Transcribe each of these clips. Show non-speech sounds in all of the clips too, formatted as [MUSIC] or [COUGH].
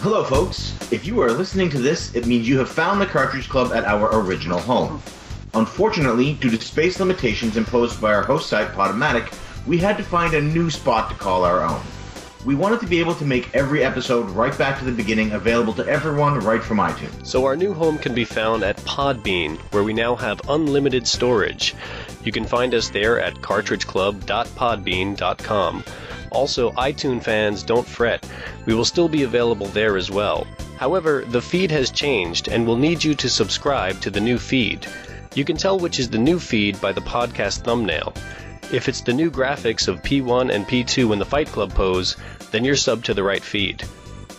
Hello, folks. If you are listening to this, it means you have found the Cartridge Club at our original home. Unfortunately, due to space limitations imposed by our host site, Podomatic, we had to find a new spot to call our own. We wanted to be able to make every episode right back to the beginning available to everyone right from iTunes. So our new home can be found at Podbean, where we now have unlimited storage. You can find us there at cartridgeclub.podbean.com. Also, iTunes fans, don't fret. We will still be available there as well. However, the feed has changed and we'll need you to subscribe to the new feed. You can tell which is the new feed by the podcast thumbnail. If it's the new graphics of P1 and P2 in the Fight Club pose, then you're subbed to the right feed.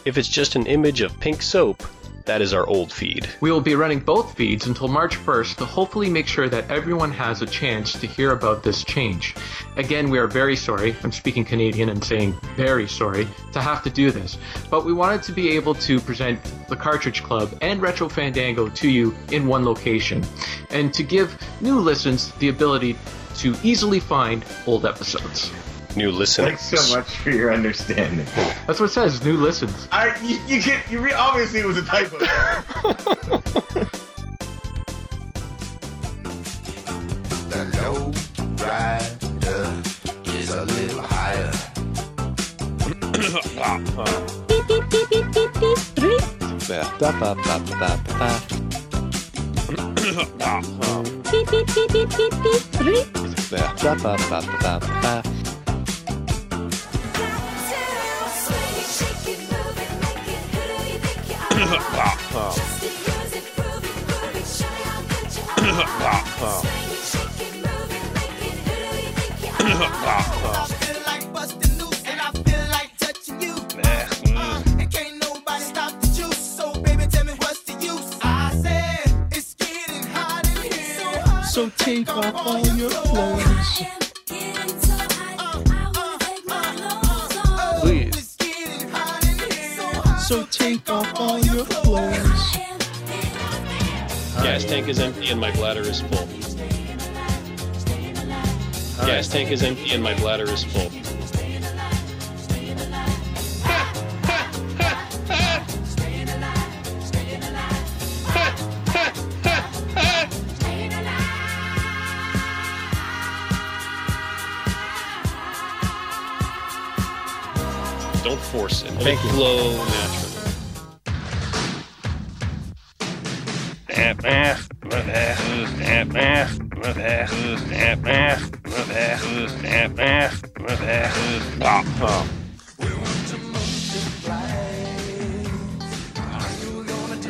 If it's just an image of pink soap, that is our old feed. We will be running both feeds until March 1st to hopefully make sure that everyone has a chance to hear about this change. Again, we are very sorry, I'm speaking Canadian and saying very sorry, to have to do this, but we wanted to be able to present the Cartridge Club and Retro Fandango to you in one location, and to give new listeners the ability to easily find old episodes. New listeners. Thanks so much for your understanding. That's what it says, new listens. I, you, you get, you re- obviously it was a typo. [LAUGHS] The low rider is a little higher. Beep, beep, beep, beep, beep, beep. Three. So, take off all your clothes. Please. It's getting hot in here. So take off all your clothes. Gas tank is empty and my bladder is full. Gas tank is empty and my bladder is full. Force it. Let it flow naturally.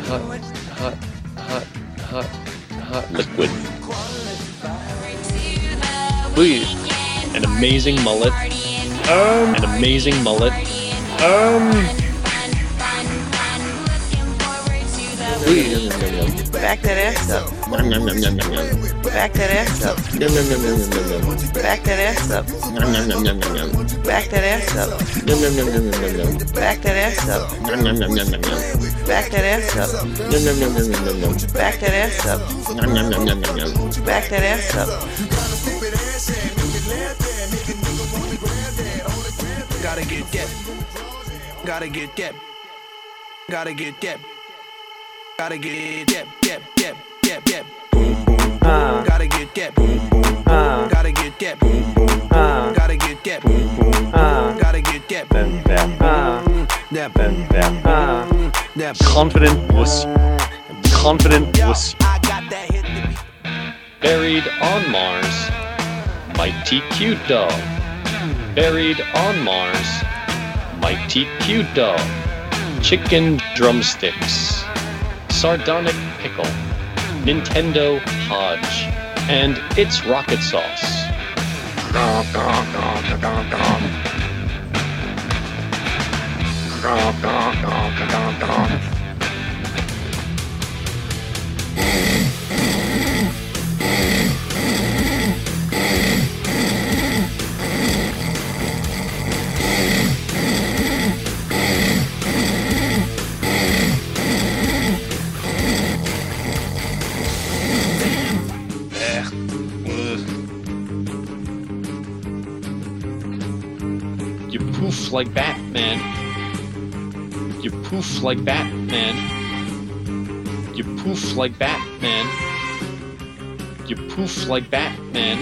Hot, hot, hot, hot, hot liquid. Please. An amazing mullet. Um. An amazing mullet. Um. Please. Back that ass up. Back that ass up. Back that ass up. Back that ass up. Back that ass up. Back that ass up. Back that ass up. Back that ass up. Gotta get that. Gotta get that. Gotta get that. Gotta get that. That. That. That. That. Boom boom. Uh. Gotta get that. Boom boom. Uh. Gotta get that. Boom boom. Uh. Gotta get that. Boom boom. Gotta get that. Boom boom. That. Boom boom. That. Confident wuss. Confident wuss. I got that hit. Buried on Mars. Mighty cute dog. Buried on Mars. Mighty cute Dog, Chicken Drumsticks, Sardonic Pickle, Nintendo Hodge, and It's Rocket Sauce. Grom, grom, grom, grom, grom. Grom. Poof like Batman. You poof like Batman. You poof like Batman. You poof like Batman.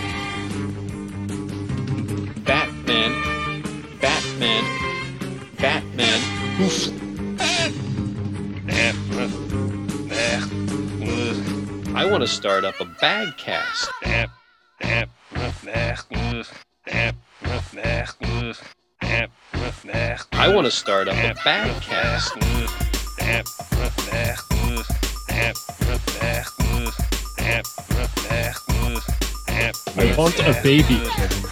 Batman. Batman. Batman. Poof. I want to start up a bag cast. I want to start up a bag cast. I want a baby, Kevin.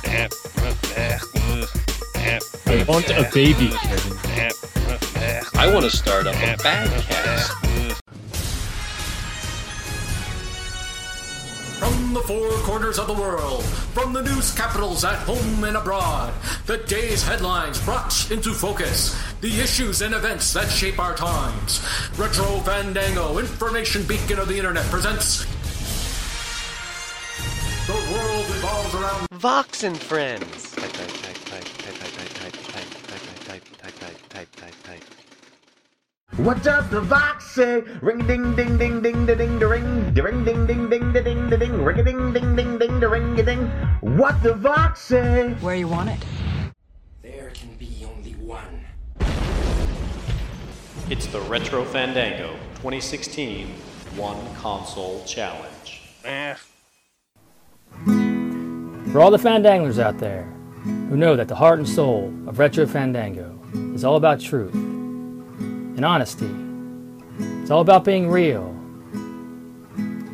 I want a baby, Kevin. I want to start up a bag From the four corners of the world, from the news capitals at home and abroad, the day's headlines brought into focus, the issues and events that shape our times. Retro Fandango, information beacon of the internet, presents. The world revolves around. Vox and Friends. What does the Vox say? Ring ding ding ding ding da ding da ring da ring ding ding ding da ding da ding ring a ding ding ding ding da ring a ding. What the Vox say? Where you want it? There can be only one. It's the Retro Fandango 2016 One Console Challenge. Eh. For all the Fandanglers out there who know that the heart and soul of Retro Fandango is all about truth and honesty, it's all about being real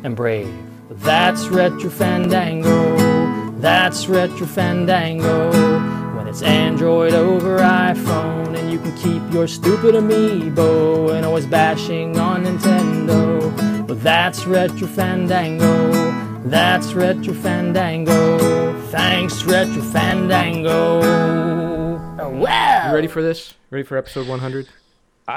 and brave. That's Retro Fandango. That's Retro Fandango. When it's Android over iPhone and you can keep your stupid amiibo and always bashing on Nintendo. But that's Retro Fandango. That's Retro Fandango. Thanks, Retro Fandango. Wow. You ready for this? Ready for episode 100?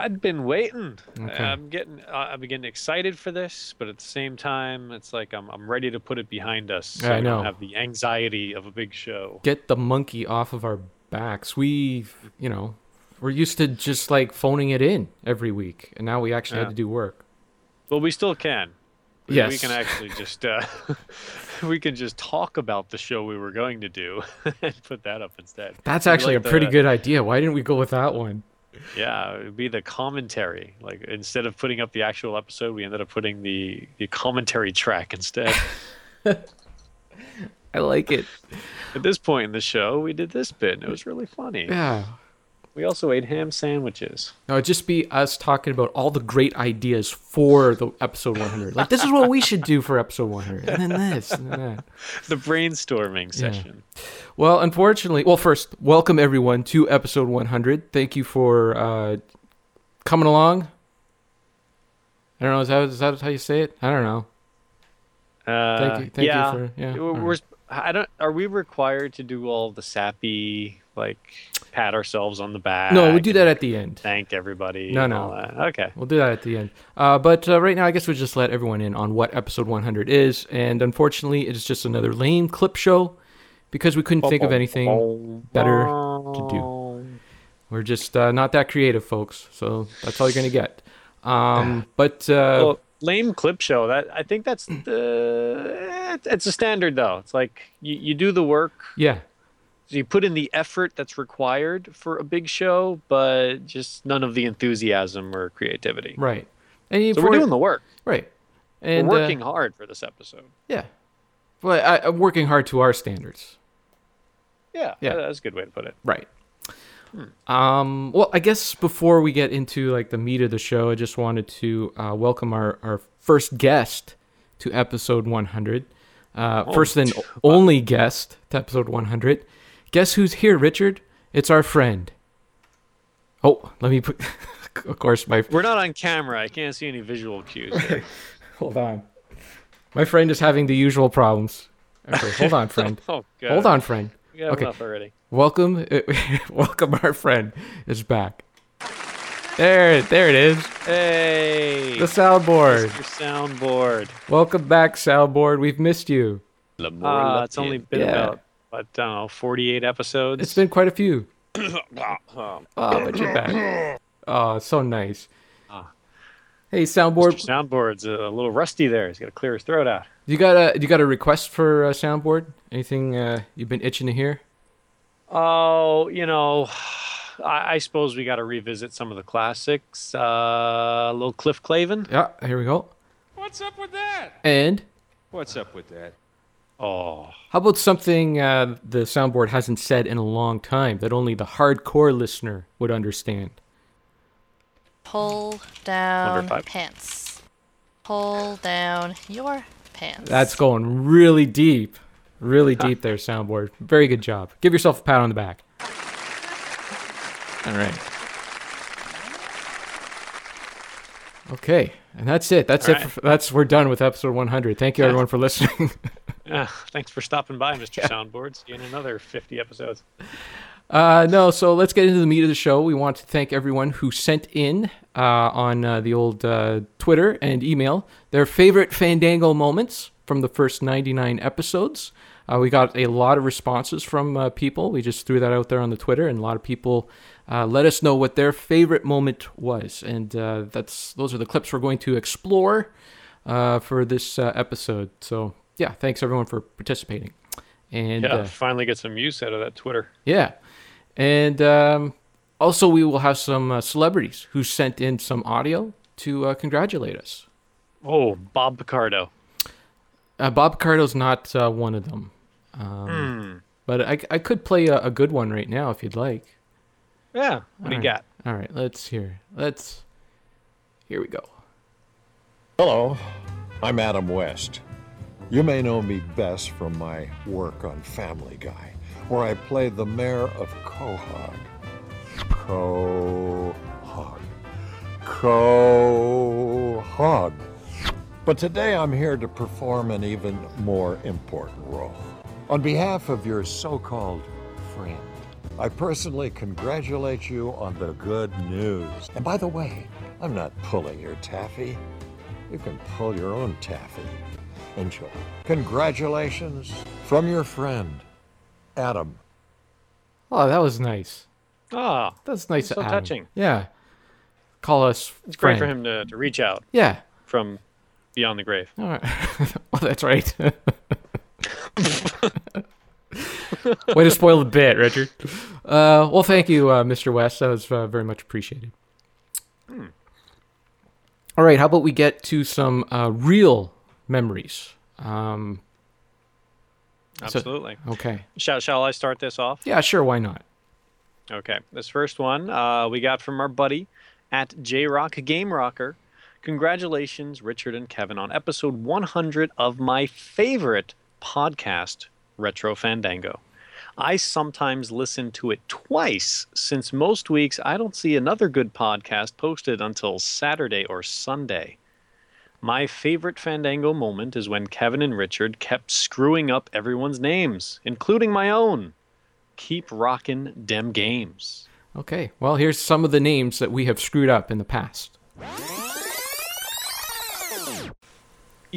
I'd been waiting. Okay. I'm getting, I'm getting excited for this, but at the same time, it's like I'm, I'm ready to put it behind us. So I know. don't have the anxiety of a big show. Get the monkey off of our backs. We, you know, we're used to just like phoning it in every week, and now we actually Yeah. had to do work. Well, we still can. We- Yes. We can actually [LAUGHS] just, uh, [LAUGHS] we can just talk about the show we were going to do [LAUGHS] and put that up instead. That's actually like a pretty the- good idea. Why didn't we go with that one? Yeah, it would be the commentary. Like instead of putting up the actual episode, we ended up putting the the commentary track instead. [LAUGHS] I like it. At this point in the show, we did this bit, and it was really funny. Yeah. We also ate ham sandwiches. No, it'd just be us talking about all the great ideas for the episode 100. Like, this is what we should do for episode 100. And then this, and then that. [LAUGHS] The brainstorming session. Well, unfortunately, well, first, welcome everyone to episode 100. Thank you for uh, coming along. I don't know, is that, is that how you say it? I don't know. Uh, Thank you- thank you for- yeah, We're, we're I don't. Are we required to do all the sappy like pat ourselves on the back? No, we do that at the end. Thank everybody. No, no. Okay. We'll do that at the end. Uh, but uh, right now, I guess we'll just let everyone in on what episode 100 is. And unfortunately, it is just another lame clip show because we couldn't think of anything better to do. We're just uh, not that creative, folks. So that's all you're going to get. Um, [SIGHS] but uh, Well, lame clip show. That I think that's the. It's a standard though. It's like you, you do the work. yeah, You put in the effort that's required for a big show, but just none of the enthusiasm or creativity. right. And you- So we're doing the work. right. And we're uh, working hard for this episode. yeah. Well, I, I'm working hard to our standards. Yeah, Yeah. that's a good way to put it. Right. Um, well, I guess before we get into like the meat of the show, I just wanted to uh, welcome our, our first guest to episode 100. Uh, first and [LAUGHS] only guest to episode 100. Guess who's here, Richard? It's our friend. Oh, let me put. [LAUGHS] of course, my We're not on camera. I can't see any visual cues. [LAUGHS] hold on. My friend is having the usual problems. Okay, hold on, friend. [LAUGHS] oh god. hold on, friend. We got Okay. enough already. Welcome, welcome, our friend is back. There, there it is. Hey. The soundboard. Your soundboard. Welcome back, soundboard. We've missed you. Uh, it's only been Yeah. about I don't know, 48 episodes. It's been quite a few. Oh, [COUGHS] but you're back. Oh, so nice. Ah. Hey, soundboard. Mr. Soundboard's a little rusty there. He's got to clear his throat out. You got a you got a request for uh, soundboard? Anything uh, you've been itching to hear? Oh, you know, [SIGHS] I, I suppose we got to revisit some of the classics. Uh, little Cliff Clavin. Yeah, here we go. What's up with that? And What's up with that? Oh, how about something uh, the soundboard hasn't said in a long time that only the hardcore listener would understand? Pull down Wonder pants. Pull down your pants. That's going really deep, really [LAUGHS] deep there, soundboard. Very good job. Give yourself a pat on the back. All right. Okay, and that's it. That's All it. right. For, that's we're done with episode 100. Thank you Yeah. everyone for listening. [LAUGHS] yeah. Thanks for stopping by, Mr. Soundboard. See you in another 50 episodes. Uh, no, so let's get into the meat of the show. We want to thank everyone who sent in uh, on uh, the old uh, Twitter and email their favorite Fandango moments from the first 99 episodes. Uh, we got a lot of responses from uh, people. We just threw that out there on the Twitter, and a lot of people uh, let us know what their favorite moment was. And uh, that's those are the clips we're going to explore uh, for this uh, episode. So yeah, thanks everyone for participating. And yeah, uh, finally get some use out of that Twitter. yeah. And um, also, we will have some uh, celebrities who sent in some audio to uh, congratulate us. Oh, Bob Picardo. Uh, Bob Picardo's not uh, one of them. Um, Hmm. But I, I could play a, a good one right now if you'd like. Yeah. What do you All right. got? All right, let's hear. Let's. Here we go. Hello, I'm Adam West. You may know me best from my work on Family Guy, where I play the mayor of Quahog. Quahog. Quahog. But today I'm here to perform an even more important role. On behalf of your so called friend, I personally congratulate you on the good news. And by the way, I'm not pulling your taffy. You can pull your own taffy. Enjoy. Congratulations from your friend, Adam. Oh, that was nice. Ah, That's nice. So Adam. touching. Yeah. Call us. It's great for him to, to reach out. Yeah. From beyond the grave. All right. well, [LAUGHS] that's right. [LAUGHS] [LAUGHS] [LAUGHS] Way to spoil the bit, Richard. Uh, well, thank you, uh, Mr. West. That was uh, very much appreciated. Hmm. All right, how about we get to some uh, real memories? Um, so- Absolutely. okay. Shall, shall I start this off? Yeah, sure. Why not? Okay. This first one uh, we got from our buddy at JRock Game Rocker. Congratulations, Richard and Kevin, on episode 100 of my favorite podcast, Retro Fandango. I sometimes listen to it twice, since most weeks I don't see another good podcast posted until Saturday or Sunday. My favorite Fandango moment is when Kevin and Richard kept screwing up everyone's names, including my own. Keep rockin' dem games. Okay. Well, here's some of the names that we have screwed up in the past.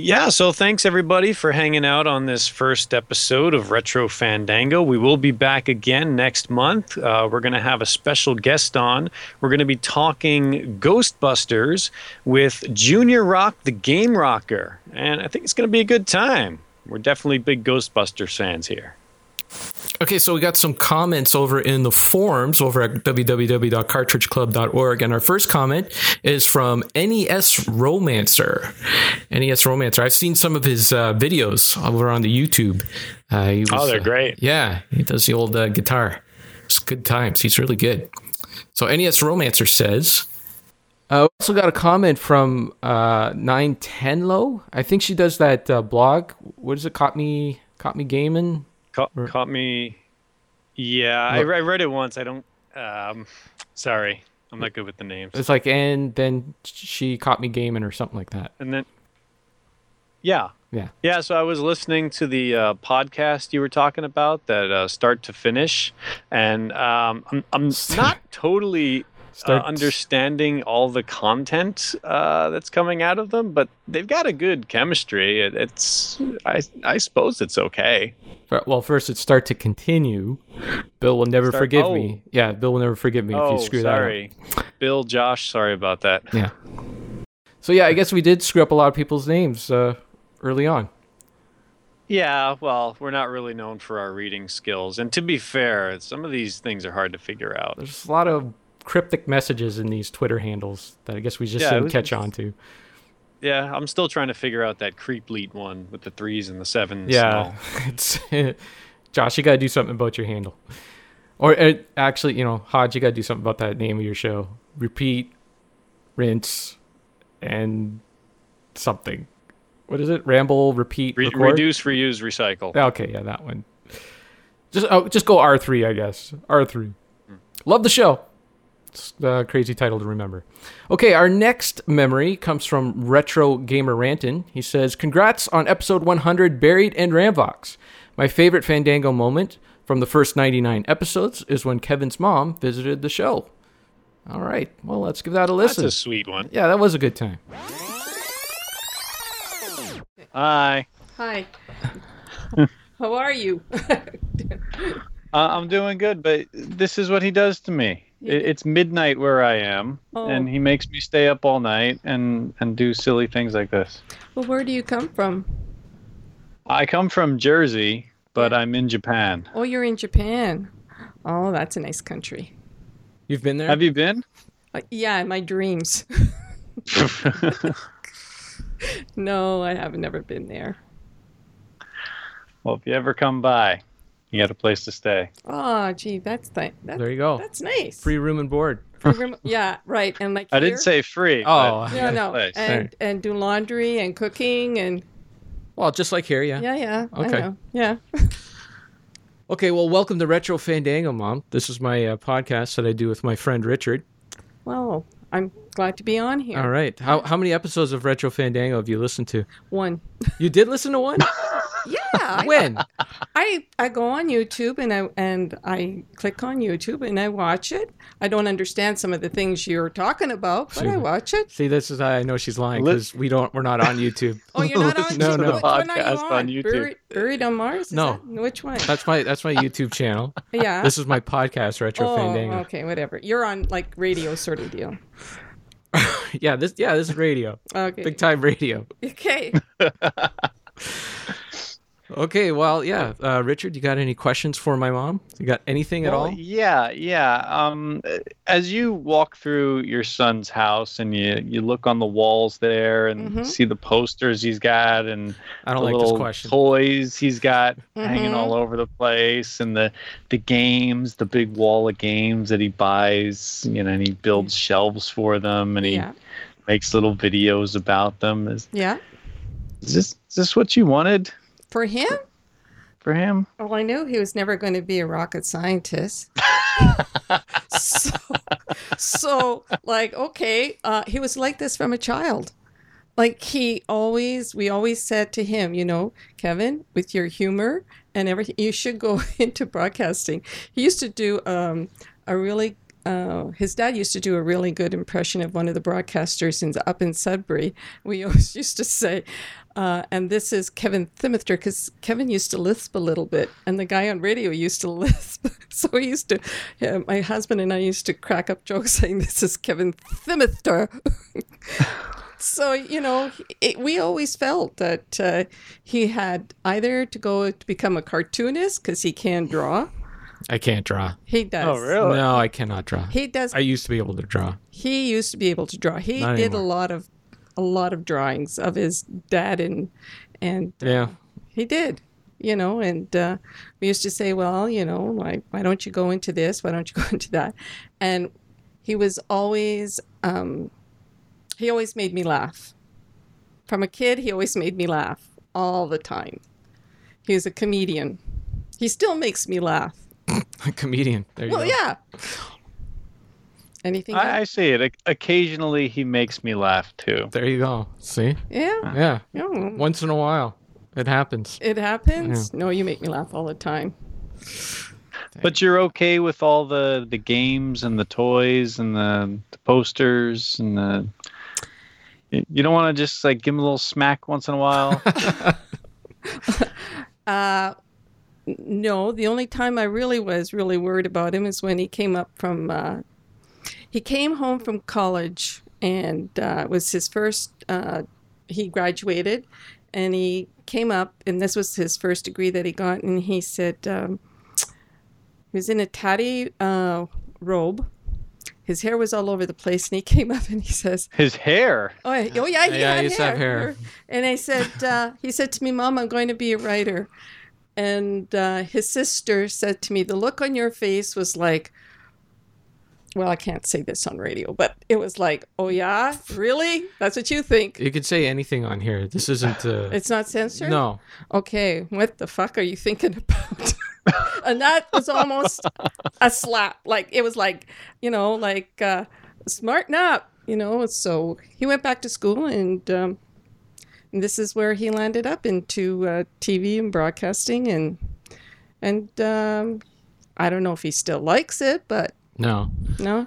Yeah, so thanks everybody for hanging out on this first episode of Retro Fandango. We will be back again next month. Uh, we're going to have a special guest on. We're going to be talking Ghostbusters with Junior Rock, the Game Rocker. And I think it's going to be a good time. We're definitely big Ghostbusters fans here. Okay, so we got some comments over in the forums over at www.cartridgeclub.org. And our first comment is from NES Romancer. NES Romancer. I've seen some of his uh, videos over on the YouTube. Uh, he Oh, they're uh, great. yeah, he does the old uh, guitar. It's good times. He's really good. So NES Romancer says, uh, we also got a comment from uh, 910 Low. I think she does that uh, blog. What is it? Caught me, caught me gaming. Caught, caught me. Yeah, I, I read it once. I don't. Um, sorry, I'm not good with the names. It's like, and then she caught me gaming or something like that. And then, yeah, Yeah. yeah. So I was listening to the uh, podcast you were talking about, that uh, start to finish, and um, I'm I'm [LAUGHS] not totally uh, understanding all the content uh, that's coming out of them, but they've got a good chemistry. It, it's I I suppose it's okay. Well, first it's start to continue. Bill will never Start- forgive oh. me. Yeah, Bill will never forgive me if oh, you screw that up. sorry, Bill, Josh, sorry about that. that. Yeah. So yeah, I guess we did screw up a lot of people's names uh, early on. Yeah, well, we're not really known for our reading skills, and to be fair, some of these things are hard to figure out. There's a lot of cryptic messages in these Twitter handles that I guess we just Yeah, didn't was- catch on to. Yeah, I'm still trying to figure out that creep lead one with the threes and the sevens. Yeah, [LAUGHS] it's [LAUGHS] Josh. You gotta do something about your handle, or uh, actually, you know, Hodge, you gotta do something about that name of your show. Repeat, rinse, and something. What is it? Ramble, repeat, Re- reduce, reuse, recycle. Okay, yeah, that one. Just oh, just go R three, I guess. R three. Love the show. It's a crazy title to remember. Okay, our next memory comes from Retro Gamer Ranton. He says, "Congrats on episode 100, Buried and Ramvox. My favorite Fandango moment from the first 99 episodes is when Kevin's mom visited the show. All right, well, let's give that a listen. That's a sweet one. Yeah, that was a good time. Hi. Hi. [LAUGHS] How are you? [LAUGHS] Uh, I'm doing good, but this is what he does to me. It, it's midnight where I am, Oh. and he makes me stay up all night and and do silly things like this. well, where do you come from? I come from Jersey, but I'm in Japan. Oh, you're in Japan. Oh, that's a nice country. You've been there? Have you been? Uh, yeah, in my dreams. [LAUGHS] [LAUGHS] no, I have never been there. Well, if you ever come by, you got a place to stay. Oh, gee, that's ni- that, There you go. That's nice. Free room and board. Free room- [LAUGHS] yeah, right. And like I here- didn't say free. Oh, but No, no, place. and and do laundry and cooking and Well, just like here, yeah. yeah, yeah. I Okay. know. Yeah. [LAUGHS] Okay, well, welcome to Retro Fandango, Mom. This is my uh, podcast that I do with my friend Richard. Well, I'm glad to be on here. All right. How how many episodes of Retro Fandango have you listened to? One. You did listen to one? [LAUGHS] Yeah. I- [LAUGHS] when? I I go on YouTube and I and I click on YouTube and I watch it. I don't understand some of the things you're talking about, but I watch it. See, this is how I know she's lying because we don't we're not on YouTube. Oh, you're not on [LAUGHS] No, YouTube? no. What one are you Podcast on YouTube. Buried, Buried on Mars? Is No. that- which one? That's my that's my YouTube channel. [LAUGHS] Yeah. This is my podcast, Retro oh, Fandango. okay, whatever. You're on like radio sort of deal. Yeah, this yeah, this is radio. Okay. Big time radio. Okay. Okay, well, yeah. Uh, Richard, you got any questions for my mom? You got anything at all? Yeah, yeah. Um, as you walk through your son's house and you you look on the walls there and Mhm. see the posters he's got and I don't the like this little question. toys he's got hanging Mhm. all over the place and the the games, the big wall of games that he buys. You know, and he builds shelves for them and he Yeah. makes little videos about them. Is, Yeah. is this is this what you wanted For him? for him? Well, I knew he was never going to be a rocket scientist. [LAUGHS] so, so, like, okay, uh, he was like this from a child. Like, he always, we always said to him, you know, Kevin, with your humor and everything, you should go [LAUGHS] into broadcasting. He used to do um, a really uh, his dad used to do a really good impression of one of the broadcasters in, up in Sudbury. We [LAUGHS] always used to say, uh, and this is Kevin Thimister because Kevin used to lisp a little bit, and the guy on radio used to [LAUGHS] lisp. so we used to, yeah, my husband and I used to crack up jokes [LAUGHS] saying, This is Kevin Thimister. [LAUGHS] so, you know, it, we always felt that uh, he had either to go to become a cartoonist because he can draw. I can't draw. He does. Oh, really? No, I cannot draw. He does. I used to be able to draw. He used to be able to draw. He Not did anymore. a lot of a lot of drawings of his dad and and Yeah. he did. You know, and uh, we used to say, well, you know, like, why don't you go into this? Why don't you [LAUGHS] go into that? And he was always, um, he always made me laugh. From a kid, he always made me laugh all the time. He was a comedian. He still makes me laugh. [LAUGHS] A comedian. There you Well, go. yeah. Anything? I, I see it. Occasionally, he makes me laugh too. There you go. See? Yeah. Yeah. Yeah. Once in a while, it happens. It happens. No, you make me laugh all the time. But you're okay with all the the games and the toys and the, the posters and the. You you don't want to just like give him a little smack once in a while. [LAUGHS] [LAUGHS] Uh, no, the only time I really was really worried about him is when he came up from. Uh, he came home from college and uh, was his first. Uh, he graduated, and he came up, and this was his first degree that he got, and he said um, he was in a tatty uh, robe. His hair was all over the place, and he [LAUGHS] came up and he says, His hair. Oh, yeah, oh yeah, he Yeah, had he used to hair. have hair. And I said, uh, he said to me, "Mom, I'm going to be a writer." And uh, his sister said to me, "The look on your face was like." Well, I can't say this on radio, but it was like, "Oh yeah, really? That's what you think?" You could say anything on here. This isn't. Uh, [SIGHS] It's not censored. No. Okay, what the fuck are you thinking about? [LAUGHS] and that was almost a slap. Like it was like, you know, like uh, smarten up. You know. So he went back to school, and, um, and this is where he landed up into uh, TV and broadcasting, and and um, I don't know if he still likes it, but no. no.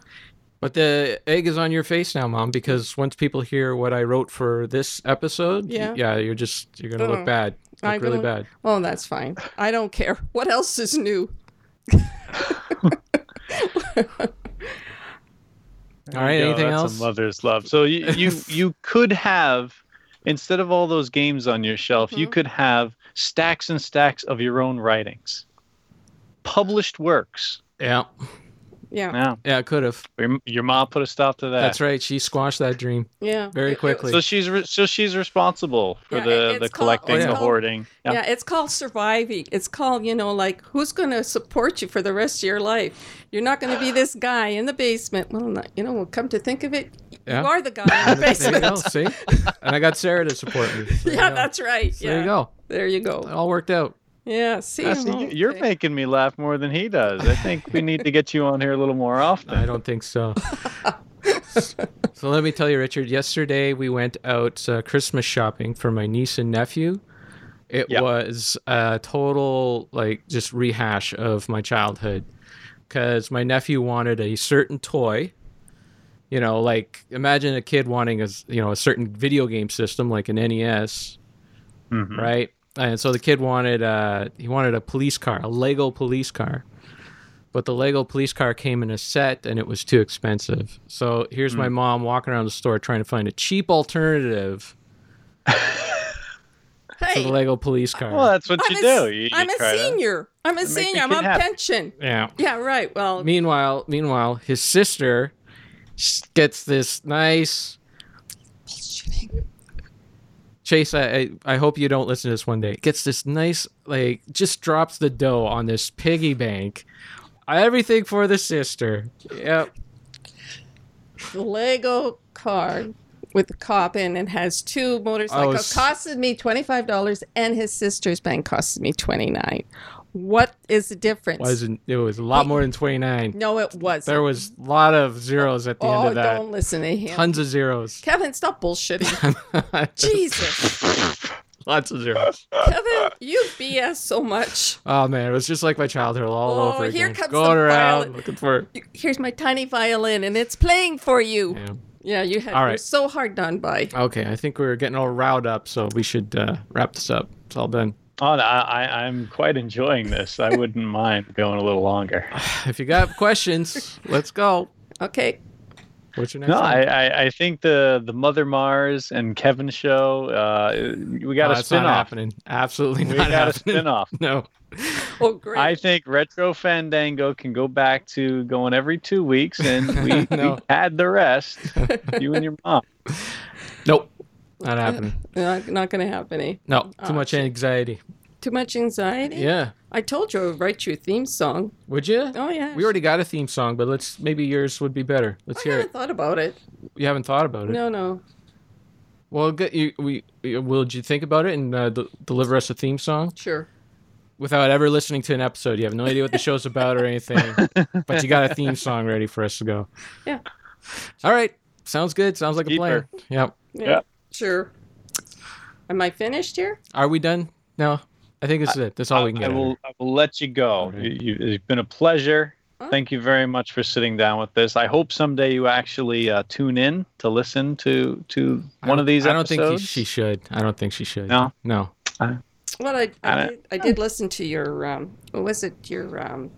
But the egg is on your face now, mom, because once people hear what I wrote for this episode, Yeah. yeah, you're just you're gonna Oh. look bad, look I really don't- bad. Oh, that's fine. I don't care. [LAUGHS] What else is new? [LAUGHS] All right, There you go, anything that's else? A mother's love. So you you [LAUGHS] you could have instead of all those games on your shelf, you Mm-hmm. could have stacks and stacks of your own writings, published works. Yeah. Yeah. Yeah, yeah, I could have. Your, your mom put a stop to that. That's right. She squashed that dream. Yeah. Very quickly. So she's re- so she's responsible for Yeah, the it- the it's called- collecting, it's the called- hoarding. Yeah. it's called surviving. It's called, you know, like who's going to support you for the rest of your life? You're not going to be [SIGHS] this guy in the basement. Well, not, you know, well, come to think of it, Yeah. you are the guy in the there you go. basement. See, and I got Sarah to support me. [LAUGHS] So yeah, you go. that's right. So there you go. There you go. It all worked out. Yeah, see, Yeah, see, you- you're making me laugh more than he does. I think we need to get you on here a little more often. I don't think so. [LAUGHS] so let me tell you, Richard. Yesterday we went out uh, Christmas shopping for my niece and nephew. It was a total like just rehash of my childhood because my nephew wanted a certain toy. You know, like imagine a kid wanting a s- you know a certain video game system like an NES, Mm-hmm. right? And so the kid wanted uh he wanted a police car, a Lego police car. But the Lego police car came in a set and it was too expensive. So here's my Mm. mom walking around the store trying to find a cheap alternative to the Lego police car. Well, that's what I'm you a do. You, you I'm a try to- senior. I'm a senior. I'm kid on happy. pension. yeah. Yeah, right. Well, Meanwhile, meanwhile, his sister gets this nice. Chase, I, I hope you don't listen to this one day. Gets this nice, like, just drops the dough on this piggy bank. Everything for the sister. Yep. Lego car with the cop in and has two motorcycles oh, s- costed me $25 and his sister's bank costed me 29 What is the difference? Wasn't it was a lot more than twenty nine. No, it wasn't. There was a lot of zeros at the end Oh, of that. don't listen to him. Tons of zeros. Kevin, stop bullshitting. [LAUGHS] Jesus. [LAUGHS] Lots of zeros. Kevin, you BS so much. Oh man, it was just like my childhood all Oh, over here comes Going the around violin. looking for. Here's my tiny violin and it's playing for you. Yeah. Yeah, you had All so hard done by. Okay, I think we're getting all riled up, so we should uh, wrap this up. It's all done. Oh, I, I- I'm quite enjoying this. I wouldn't [LAUGHS] mind going a little longer. [SIGHS] If you got questions, let's go. Okay. What's your next No, one? I, I, I think the the Mother Mars and Kevin show. Uh, we got Oh, a that's spin not off. happening. Absolutely not. We not got a happening. spin off. [LAUGHS] No. Oh, great. I think Retro Fandango can go back to going every two weeks, and we, [LAUGHS] No. we had the rest. you and your mom. Nope. Not happening. Not, not going to happen, eh? No. Too Oh, much anxiety. Too much anxiety? Yeah. I told you I would write you a theme song. Would you? Oh, yeah. We already got a theme song, but let's maybe yours would be better. Let's I hear haven't it. thought about it. You haven't thought about it. No, no. Well, get you. We will you think about it and uh, d- deliver us a theme song Sure. without ever listening to an episode. You have no idea what the show's about or anything, [LAUGHS] but you got a theme song ready for us to go. Yeah. All right. Sounds good. Sounds like a plan. Yep. Yeah. Sure. Am I finished here? Are we done No. I think this is it. That's all we can I get. out will, I will let you go. You, you, it's been a pleasure. Thank you very much for sitting down with this. I hope someday you actually uh, tune in to listen to to one of these I don't think he- she should. I don't think she should. No? No. Well, I, I I, did, I did listen to your, um, what was it, your, um,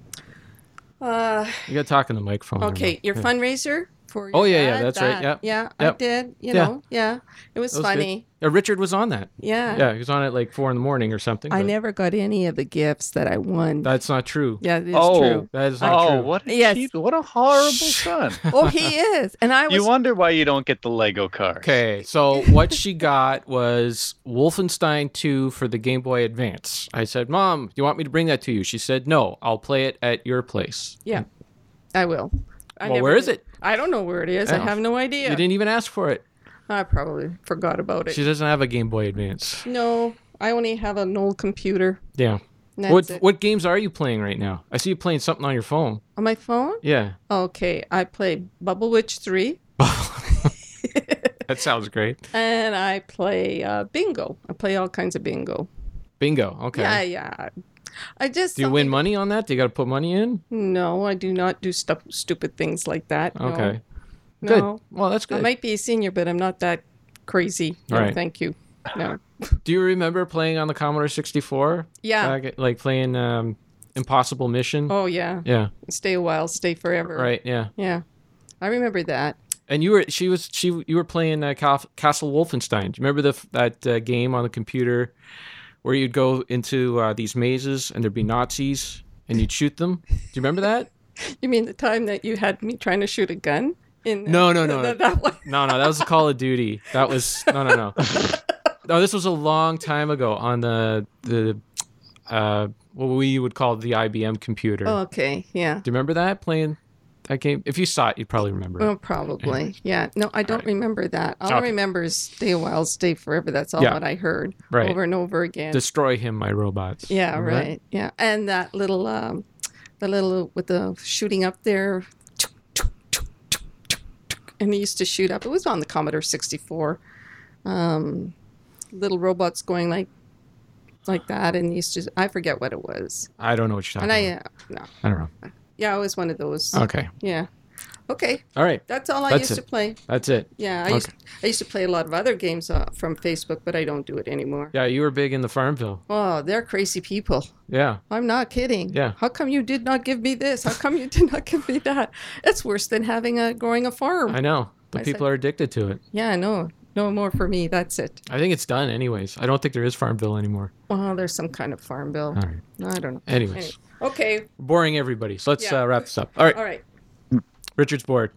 uh, You got to the microphone. okay, your Yeah. fundraiser for your Oh, yeah, yeah, that's right, that- yep, Yeah, I yep. did, you Yeah. know, yeah. It was, That was good. funny. Yeah, Richard was on that. Yeah. Yeah, he was on at like four in the morning or something. I never got any of the gifts that I won. That's not true. Yeah, it is oh, true. That is not oh, true. what a Yes. cheap, what a horrible son. [LAUGHS] Oh, he is. And I was you wonder why you don't get the Lego cars. Okay, so [LAUGHS] what she got was Wolfenstein 2 for the Game Boy Advance. I said, Mom, do you want me to bring that to you? She said, No, I'll play it at your place. Yeah, I will. I Well, never where is it? I don't know where it is. I Oh. have no idea. You didn't even ask for it. I probably forgot about it. She doesn't have a Game Boy Advance. No, I only have an old computer Yeah. What it. what games are you playing right now? I see you playing something on your phone. on my phone. Yeah. Okay, I play Bubble Witch 3 [LAUGHS] [LAUGHS] That sounds great. and I play uh, bingo. I play all kinds of bingo. Bingo. Okay. Yeah, yeah. I just Do you win money on that? Do you got to put money in? No, I do not do stuff stupid things like that. no. Okay. No. Good. Well, that's good. I might be a senior, but I'm not that crazy. No, Right. thank you. No. [LAUGHS] Do you remember playing on the Commodore 64? Yeah. At- like playing um, Impossible Mission? Oh yeah. Yeah. Stay a while, stay forever. Right. Yeah. Yeah. I remember that. And you were she was she you were playing uh, Castle Wolfenstein. Do you remember the that uh, game on the computer where you'd go into uh, these mazes and there'd be Nazis and you'd shoot them? Do you remember that? [LAUGHS] You mean the time that you had me trying to shoot a gun? In No, no, no, no. [LAUGHS] that one. No, no, that was Call of Duty. That was no, no, no. [LAUGHS] No, this was a long time ago on the the uh, what we would call the IBM computer. Oh, okay. Yeah. Do you remember that playing that game? If you saw it, you'd probably remember. it. Well, probably. Yeah. No, I don't remember that. All I remember is stay a while, stay forever. That's all Yeah. that I heard Right. over and over again. Destroy him, my robots. yeah, Remember that? right. Yeah. And that little, um, the little with the shooting up there. And he used to shoot up. It was on the Commodore 64. Um, little robots going like, like that, and he used to. I forget what it was. I don't know what you're And talking I, about. uh, no, I don't know. Yeah, I was one of those. Okay. Yeah. Okay. All right. That's all I That's used it. to play. That's it. Yeah, I used I used to play a lot of other games uh, from Facebook, but I don't do it anymore. Yeah, you were big in the Farmville. Oh, they're crazy people. Yeah. I'm not kidding. Yeah. How come you did not give me this? How come you did not [LAUGHS] give me that? It's worse than having a growing a farm. I know. The I people said- are addicted to it. Yeah, no, no more for me. That's it. I think it's done anyways. I don't think there is Farmville anymore. Well, there's some kind of farm bill. All right. I don't know. Anyways. Anyway. Okay. Boring everybody. So let's Yeah. uh, wrap this up. All right. All right. Richard's bored.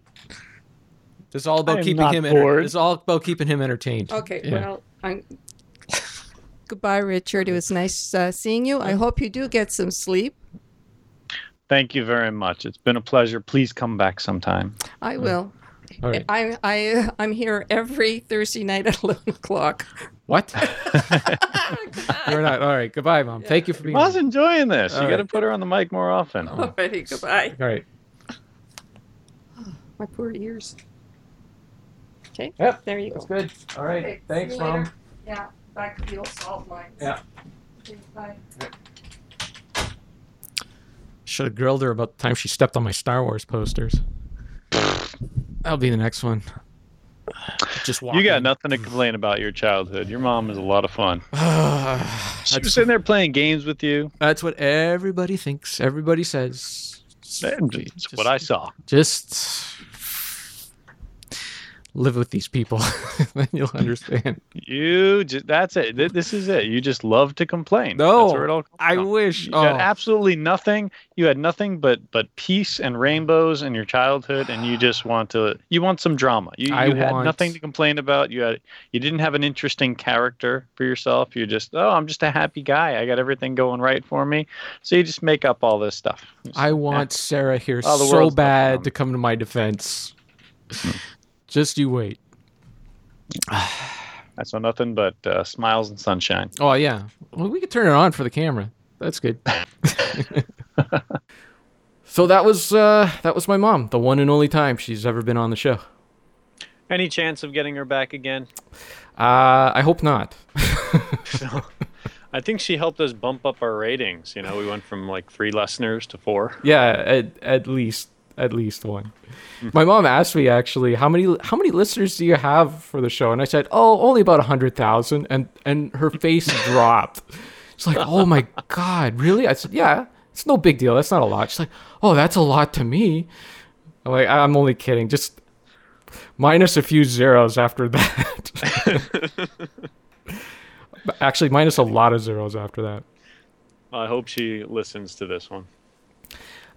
This is all about I'm keeping not him enter- bored. This is all about keeping him entertained. Okay. Yeah. Well, I'm. [LAUGHS] Goodbye, Richard. It was nice uh, seeing you. I hope you do get some sleep. Thank you very much. It's been a pleasure. Please come back sometime. I will. All right. I I I'm here every Thursday night at [LAUGHS] eleven o'clock. What? [LAUGHS] [LAUGHS] You're not. All right. Goodbye, mom. Thank you for being. I was enjoying this. All you got to put her on the mic more often. Alrighty, goodbye. All right. [SIGHS] My poor ears. Okay. Yep. There you That's go. good. All right. Okay, see Thanks, you mom. later. Yeah. Back to the old salt mines. Yeah. Okay, bye. Should have grilled her about the time she stepped on my Star Wars posters. That'll be the next one. Just You got nothing to complain about your childhood. Your mom is a lot of fun. [SIGHS] she was sitting there playing games with you. That's what everybody thinks. Everybody says. That's what I saw. Just live with these people, [LAUGHS] then you'll understand. You just, that's it. Th- This is it. You just love to complain. No, that's where it all comes I from. wish. You had Oh. absolutely nothing. You had nothing but but peace and rainbows in your childhood, and you just want to. You want some drama. You, you had want- nothing to complain about. You had you didn't have an interesting character for yourself. You're just oh, I'm just a happy guy. I got everything going right for me. So you just make up all this stuff. I want Sarah here Oh, so bad to come to my defense. [LAUGHS] Just you wait. [SIGHS] I saw nothing but uh, smiles and sunshine. Oh yeah. Well, we could turn it on for the camera. That's good. [LAUGHS] so that was uh, that was my mom. The one and only time she's ever been on the show. Any chance of getting her back again? Uh, I hope not. [LAUGHS] I think she helped us bump up our ratings. You know, we went from like three listeners to four. Yeah, at, at least at least one. My mom asked me actually how many how many listeners do you have for the show, and I said, oh, only about hundred thousand, and and her face [LAUGHS] dropped. She's like, oh my god, really? I said, yeah, it's no big deal. That's not a lot. She's like, oh, that's a lot to me. I'm like, I'm only kidding. Just minus a few zeros after [LAUGHS] that. Actually, minus a lot of zeros after that. I hope she listens to this one.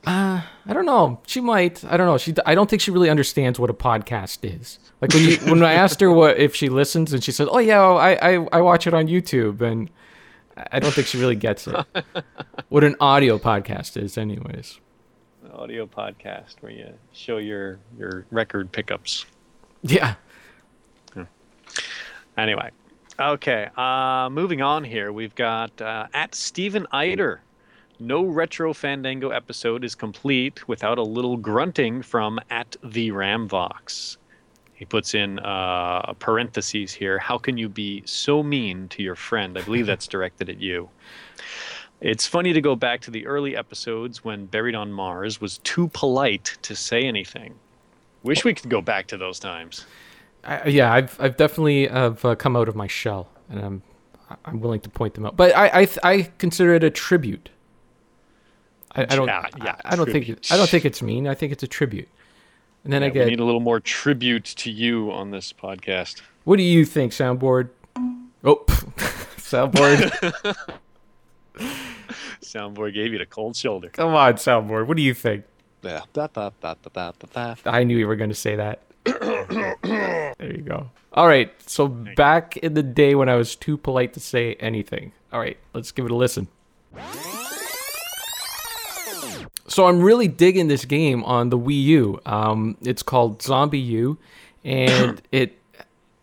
Uh, I don't know. She might. I don't know. She. I don't think she really understands what a podcast is. Like when you [LAUGHS] when I asked her what if she listens, and she said, "Oh yeah, I I, I watch it on YouTube," and I don't think she really gets it. [LAUGHS] what an audio podcast is, anyways. An audio podcast where you show your your record pickups. Yeah. Anyway, okay. Uh, moving on here, we've got uh, at Stephen Eider. No retro Fandango episode is complete without a little grunting from at the Ramvox. He puts in uh, parentheses here. How can you be so mean to your friend? I believe that's directed at you. It's funny to go back to the early episodes when Buried on Mars was too polite to say anything. Wish we could go back to those times. I, yeah, I've I've definitely have uh, come out of my shell, and I'm I'm willing to point them out. But I I, I consider it a tribute. I, I don't Yeah, yeah, I, I don't think. I don't think it's mean. I think it's a tribute. And then I get we need a little more tribute to you on this podcast. What do you think, soundboard? Oh, [LAUGHS] soundboard. [LAUGHS] Soundboard gave you the cold shoulder. Come on, soundboard. What do you think? Yeah. Da, da, da, da, da, da. I knew you were going to say that. there you go. All right. So back in the day when I was too polite to say anything. All right, let's give it a listen. So I'm really digging this game on the Wii U. Um, it's called ZombiU, and [COUGHS] it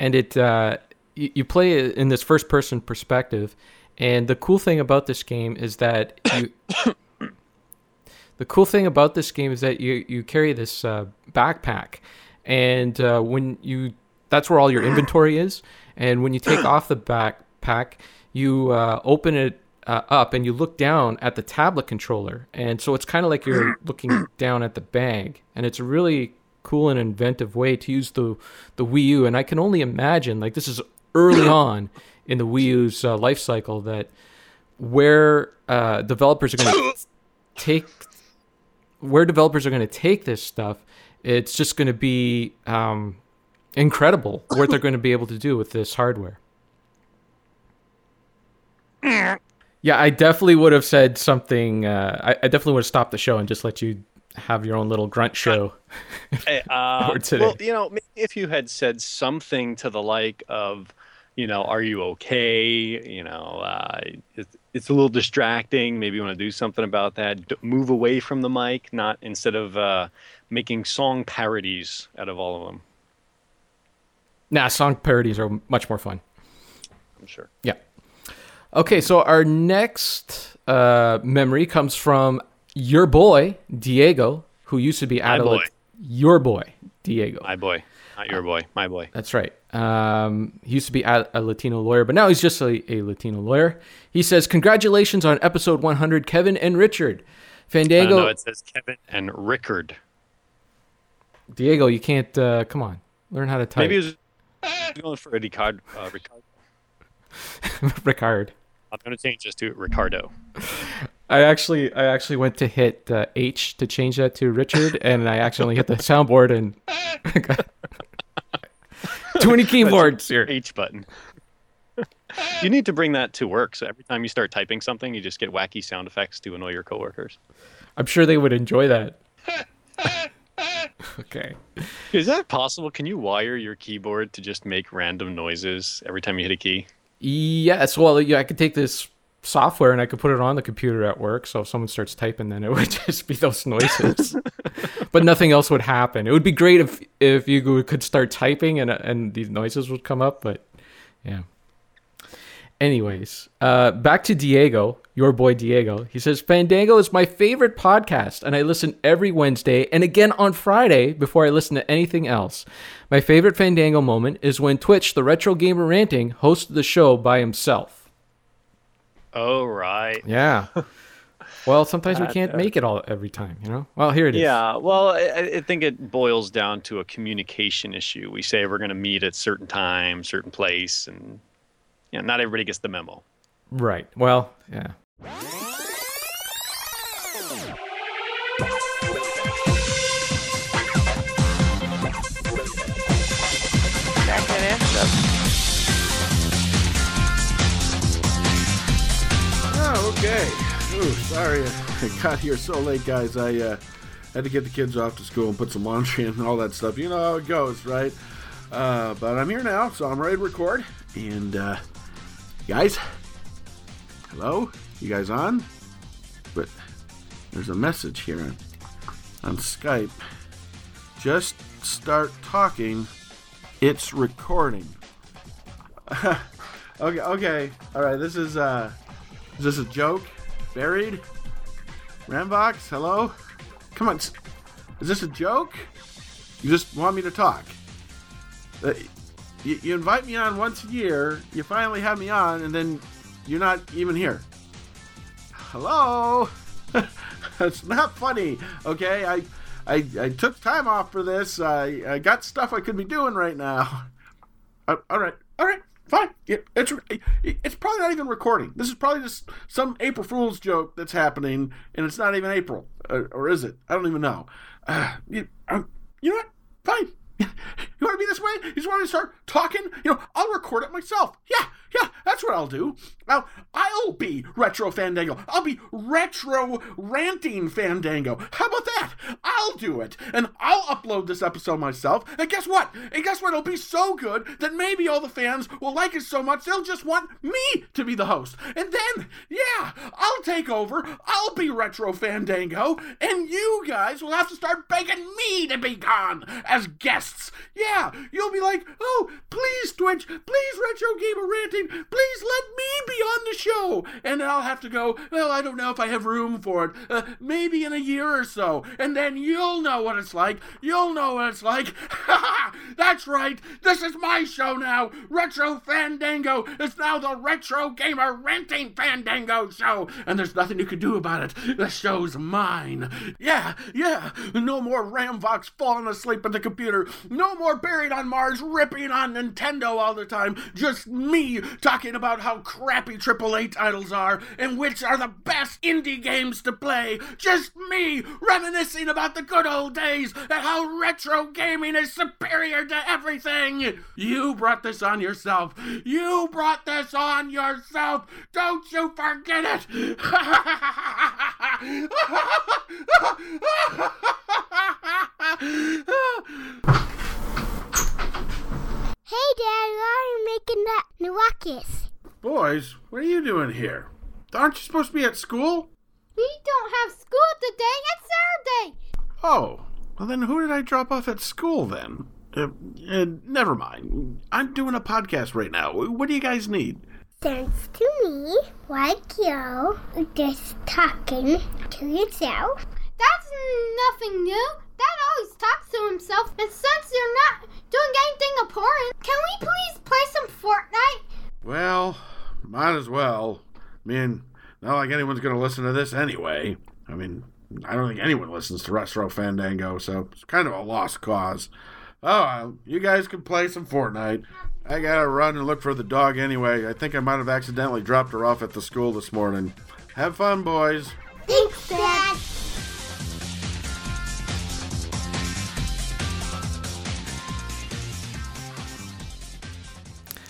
and it uh, you, you play it in this first person perspective. And the cool thing about this game is that you [COUGHS] the cool thing about this game is that you you carry this uh, backpack, and uh, when you that's where all your inventory is. And when you take [COUGHS] off the backpack, you uh, open it uh, up and you look down at the tablet controller, and so it's kind of like you're [CLEARS THROAT] looking down at the bag, and it's a really cool and inventive way to use the the Wii U. And I can only imagine like this is early [CLEARS THROAT] on in the Wii U's uh, life cycle that where uh, developers are going to [CLEARS THROAT] take where developers are going to take this stuff, it's just going to be um, incredible what they're going to be able to do with this hardware. Yeah, I definitely would have said something. Uh, I, I definitely would have stopped the show and just let you have your own little grunt show. [LAUGHS] Hey, uh, well, you know, if you had said something to the like of, you know, are you okay? You know, uh, it's, it's a little distracting. Maybe you want to do something about that. D- move away from the mic, not instead of uh, making song parodies out of all of them. Nah, song parodies are much more fun. I'm sure. Yeah. Okay, so our next uh, memory comes from your boy Diego, who used to be My boy. Your boy Diego. My boy, not your boy. My boy. That's right. Um, he used to be a, a Latino lawyer, but now he's just a, a Latino lawyer. He says, "Congratulations on episode 100, Kevin and Richard. Fandango, no, it says Kevin and Rickard. Diego, you can't. Uh, come on, learn how to type." Maybe was going for a Ricard. Uh, Ricard. [LAUGHS] Ricard. I'm going to change this to Ricardo. I actually, I actually went to hit uh, H to change that to Richard, and I accidentally hit the [LAUGHS] soundboard and [LAUGHS] too many keyboards here. H button. you need to bring that to work. So every time you start typing something, you just get wacky sound effects to annoy your coworkers. I'm sure they would enjoy that. okay. Is that possible? Can you wire your keyboard to just make random noises every time you hit a key? Yes. Well, yeah, I could take this software and I could put it on the computer at work. So if someone starts typing, then it [LAUGHS] would just be those noises, [LAUGHS] but nothing else would happen. It would be great if if you could start typing and and these noises would come up. But yeah. Anyways, uh, back to Diego, your boy Diego. He says Fandango is my favorite podcast, and I listen every Wednesday and again on Friday before I listen to anything else. My favorite Fandango moment is when Twitch, the retro gamer ranting, hosted the show by himself. Oh right. Yeah. Well, sometimes we can't uh, make it all every time, you know. Well, here it is. Yeah, well, I, I think it boils down to a communication issue. We say we're going to meet at certain time, certain place, and you know, not everybody gets the memo. Right. Well, yeah. Back that ass Oh, okay. Ooh, sorry I got here so late, guys. I uh, had to get the kids off to school and put some laundry in and all that stuff. You know how it goes, right? Uh, but I'm here now, so I'm ready to record. And, uh, guys, hello? You guys on? But there's a message here on, on Skype. Just start talking. It's recording. [LAUGHS] okay, okay. All right, this is, uh, is this a joke? Buried? Ramvox, hello? Come on. Is this a joke? You just want me to talk? You, you invite me on once a year, you finally have me on, and then you're not even here. Hello? [LAUGHS] That's not funny, okay? I, I, I took time off for this. I, I got stuff I could be doing right now. [LAUGHS] Uh, all right, all right, fine. Yeah, it's it's probably not even recording. This is probably just some April Fool's joke that's happening, and it's not even April, uh, or is it? I don't even know. Uh, you, um, you know what? Fine. [LAUGHS] You want to be this way? You just want to start talking? You know, I'll record it myself. Yeah, yeah, that's what I'll do. Now, I'll be Retro Fandango. I'll be Retro Ranting Fandango. How about that? I'll do it. And I'll upload this episode myself. And guess what? And guess what? It'll be so good that maybe all the fans will like it so much they'll just want me to be the host. And then, yeah, I'll take over. I'll be Retro Fandango. And you guys will have to start begging me to be gone as guests. Yeah, you'll be like, oh, please, Twitch, please, Retro Gamer Ranting, please let me be on the show. And I'll have to go, well, I don't know if I have room for it. Uh, maybe in a year or so. And then you'll know what it's like. You'll know what it's like. Ha ha ha! That's right. This is my show now. Retro Fandango is now the Retro Gamer Ranting Fandango show. And there's nothing you can do about it. The show's mine. Yeah, yeah. No more Ramvox falling asleep at the computer. No more buried on Mars ripping on Nintendo all the time. Just me talking about how crappy AAA titles are and which are the best indie games to play. Just me reminiscing about the good old days and how retro gaming is superior to everything. You brought this on yourself. You brought this on yourself. Don't you forget it. [LAUGHS] Hey, Dad, why are you making that ruckus? Boys, what are you doing here? Aren't you supposed to be at school? We don't have school today. It's Saturday. Oh, well then who did I drop off at school then? Uh, uh, never mind. I'm doing a podcast right now. What do you guys need? Sounds to me like you're just talking to yourself. That's nothing new. Dad always talks to himself, and since you're not doing anything important, can we please play some Fortnite? Well, might as well. I mean, not like anyone's going to listen to this anyway. I mean, I don't think anyone listens to Retro Fandango, so it's kind of a lost cause. Oh, you guys can play some Fortnite. I gotta run and look for the dog anyway. I think I might have accidentally dropped her off at the school this morning. Have fun, boys. Thanks, Dad.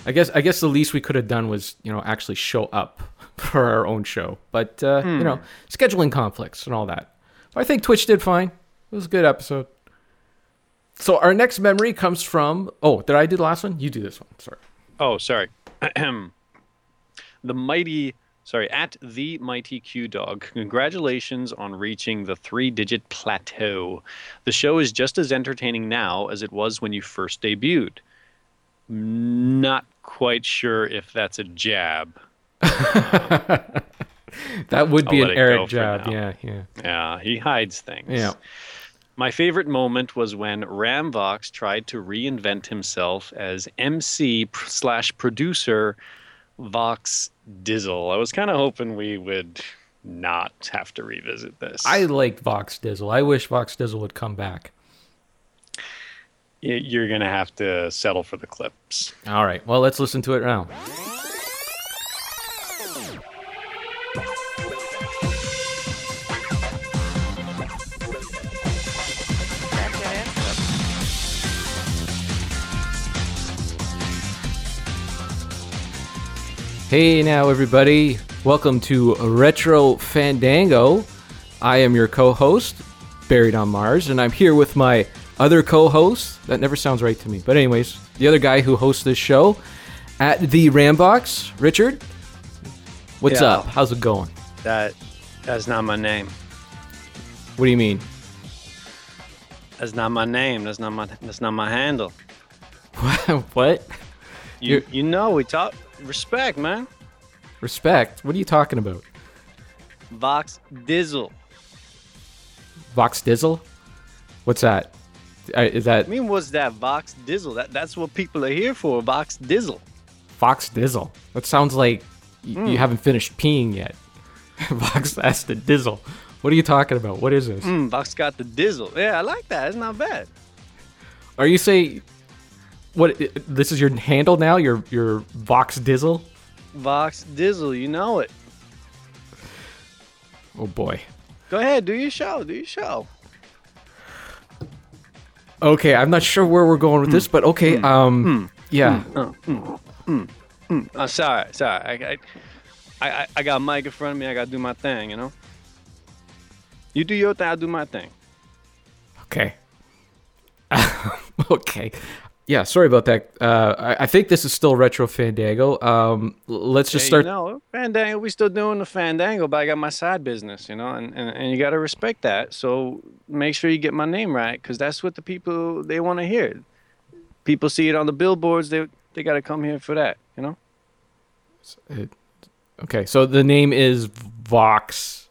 I guess I guess the least we could have done was you know actually show up [LAUGHS] for our own show, but uh, you know scheduling conflicts and all that. But I think Twitch did fine. It was a good episode. So our next memory comes from oh did I do the last one? You do this one. Sorry. Oh, sorry. [CLEARS THROAT] the mighty, sorry, at the mighty Q Dog. Congratulations on reaching the three-digit plateau. The show is just as entertaining now as it was when you first debuted. Not quite sure if that's a jab. [LAUGHS] That would be I'll an let it go Eric now. Yeah, yeah. Yeah, he hides things. Yeah. My favorite moment was when Ramvox tried to reinvent himself as MC slash producer Vox Dizzle. I was kind of hoping we would not have to revisit this. I liked Vox Dizzle. I wish Vox Dizzle would come back. You're gonna have to settle for the clips. All right. Well, let's listen to it now. Hey now, everybody. Welcome to Retro Fandango. I am your co host, Buried on Mars, and I'm here with my other co host. That never sounds right to me. But, anyways, the other guy who hosts this show at the Ramvox, Richard. What's Yeah. up? How's it going? That that's not my name. What do you mean? That's not my name. That's not my that's not my handle. [LAUGHS] what? You you know we talk respect, man. Respect? What are you talking about? Vox Dizzle. Vox Dizzle? What's that? Is I mean, what's that Vox Dizzle? That that's what people are here for. Vox Dizzle. Vox Dizzle? That sounds like y- Hmm. you haven't finished peeing yet. [LAUGHS] Vox that's the Dizzle. What are you talking about? What is this? Mm, Vox got the Dizzle. Yeah, I like that. It's not bad. Are you saying what? This is your handle now? Your your Vox Dizzle? Vox Dizzle, you know it. Oh boy. Go ahead, do your show. Do your show. Okay, I'm not sure where we're going with this, but okay. Um, yeah. Mm, mm, mm, mm. Uh, sorry, sorry. I, I, I, I- got a mic in front of me. I gotta do my thing. You know. You do your thing. I do my thing. Okay. [LAUGHS] okay. Yeah, sorry about that. Uh, I, I think this is still Retro Fandango. Um, let's just start. You know, Fandango. We still doing the Fandango, but I got my side business. You know, and and, and you gotta respect that. So make sure you get my name right, because that's what the people they want to hear. People see it on the billboards. They they gotta come here for that. You know. Okay, so the name is Vox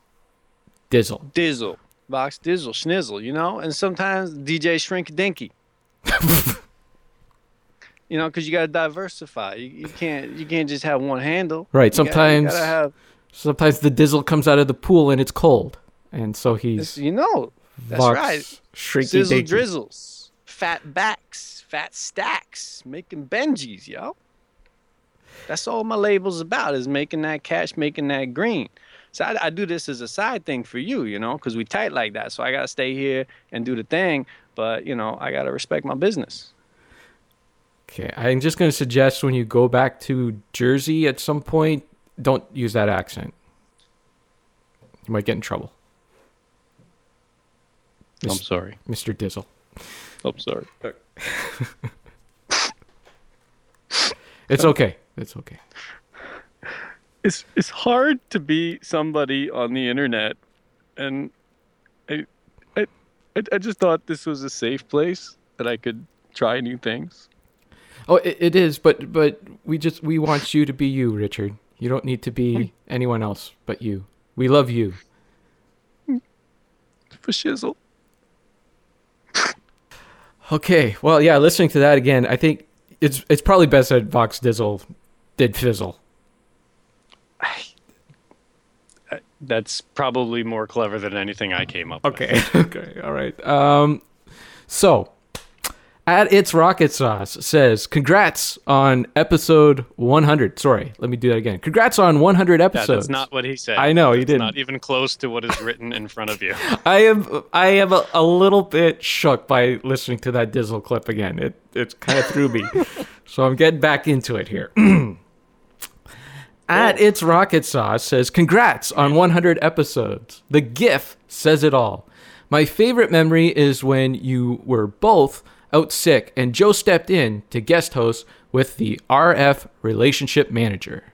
Dizzle. Dizzle, Vox Dizzle, Schnizzle, you know, and sometimes DJ Shrink Dinky. [LAUGHS] you know, because you gotta diversify. You, you can't you can't just have one handle. Right. You gotta- Sometimes, gotta have sometimes the Dizzle comes out of the pool and it's cold, and so he's you know. That's Vox right. Shrinky Sizzle drizzles, fat backs, fat stacks, making Benjis, yo. That's all my label's about is making that cash, making that green. So I, I do this as a side thing for you, you know, because we tight like that. So I gotta stay here and do the thing, but you know, I gotta respect my business. Okay, I'm just going to suggest when you go back to Jersey at some point, don't use that accent. You might get in trouble. I'm Mis- sorry. Mr. Dizzle. I'm sorry. [LAUGHS] It's okay. It's okay. It's it's hard to be somebody on the internet, and I I I, I just thought this was a safe place that I could try new things. Oh, it, it is, but but we just we want you to be you, Richard. You don't need to be anyone else but you. We love you. For shizzle. Okay. Well, yeah. Listening to that again, I think it's it's probably best that Vox Dizzle did fizzle. That's probably more clever than anything I came up with. Okay. [LAUGHS] okay. All right. Um. So, at its rocket sauce says, "Congrats on episode 100." Sorry, let me do that again. Congrats on 100 Yeah, episodes. that's not what he said. I know, he didn't. Not even close to what is written in front of you. [LAUGHS] I am I am a, a little bit shook by listening to that Dizzle clip again. It it kind of threw me. [LAUGHS] so I'm getting back into it here. [CLEARS THROAT] At its rocket sauce says, "Congrats on 100 episodes." The GIF says it all. My favorite memory is when you were both out sick and Joe stepped in to guest host with the RF relationship manager.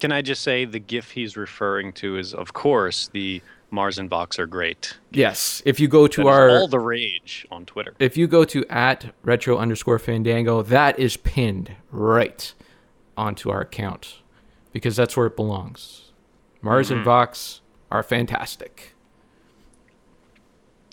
Can I just say the GIF he's referring to is, of course, the Mars and Vox are great. Yes, if you go to That our all the rage on Twitter. if you go to at retro underscore fandango, that is pinned right onto our account because that's where it belongs. Mars and Mhm. Vox are fantastic.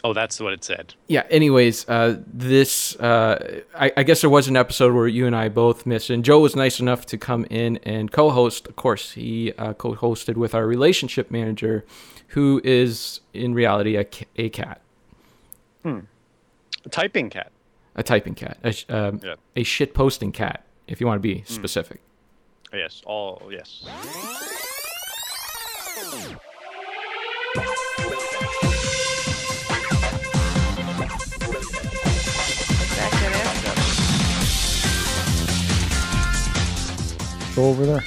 Oh, that's what it said. Yeah. Anyways, uh, this uh, I, I guess there was an episode where you and I both missed, and Joe was nice enough to come in and co-host. Of course, he uh, co-hosted with our relationship manager, who is in reality a, a cat, Hmm. A typing cat. a typing cat, a, um, Yeah. a shit posting cat, if you want to be Hmm. specific. Yes. All yes. Go over there.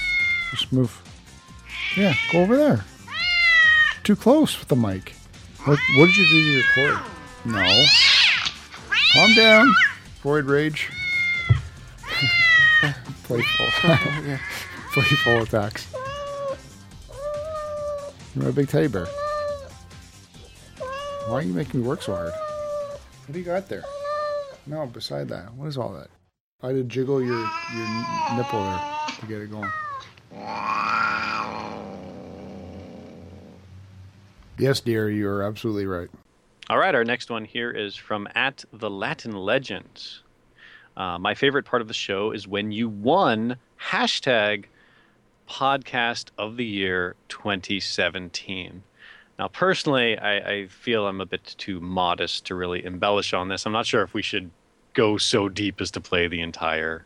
Just move. Yeah, go over there. Too close with the mic. What, what did you do to your cord? No. Calm down. Void rage. [LAUGHS] Playful. [LAUGHS] Playful attacks. You're a big teddy bear. Why are you making me work so hard? What do you got there? No, beside that. What is all that? I to jiggle your, your nipple there to get it going. Yes, dear, you are absolutely right. All right, our next one here is from at the Latin Legend. Uh, my favorite part of the show is when you won hashtag podcast of the year 2017. Now, personally, I, I feel I'm a bit too modest to really embellish on this. I'm not sure if we should go so deep as to play the entire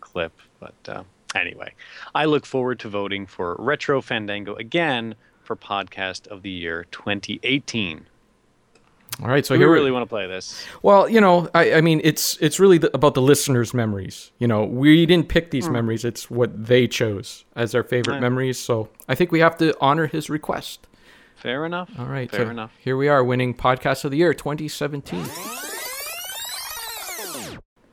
clip, but uh, anyway, I look forward to voting for Retro Fandango again for podcast of the year 2018. All right, so we here we- really want to play this. Well, you know, I, I mean, it's it's really the, about the listeners' memories. You know, we didn't pick these Hmm. memories; it's what they chose as their favorite Right. memories. So I think we have to honor his request. Fair enough. All right, Fair so enough. Here we are, winning podcast of the year 2017.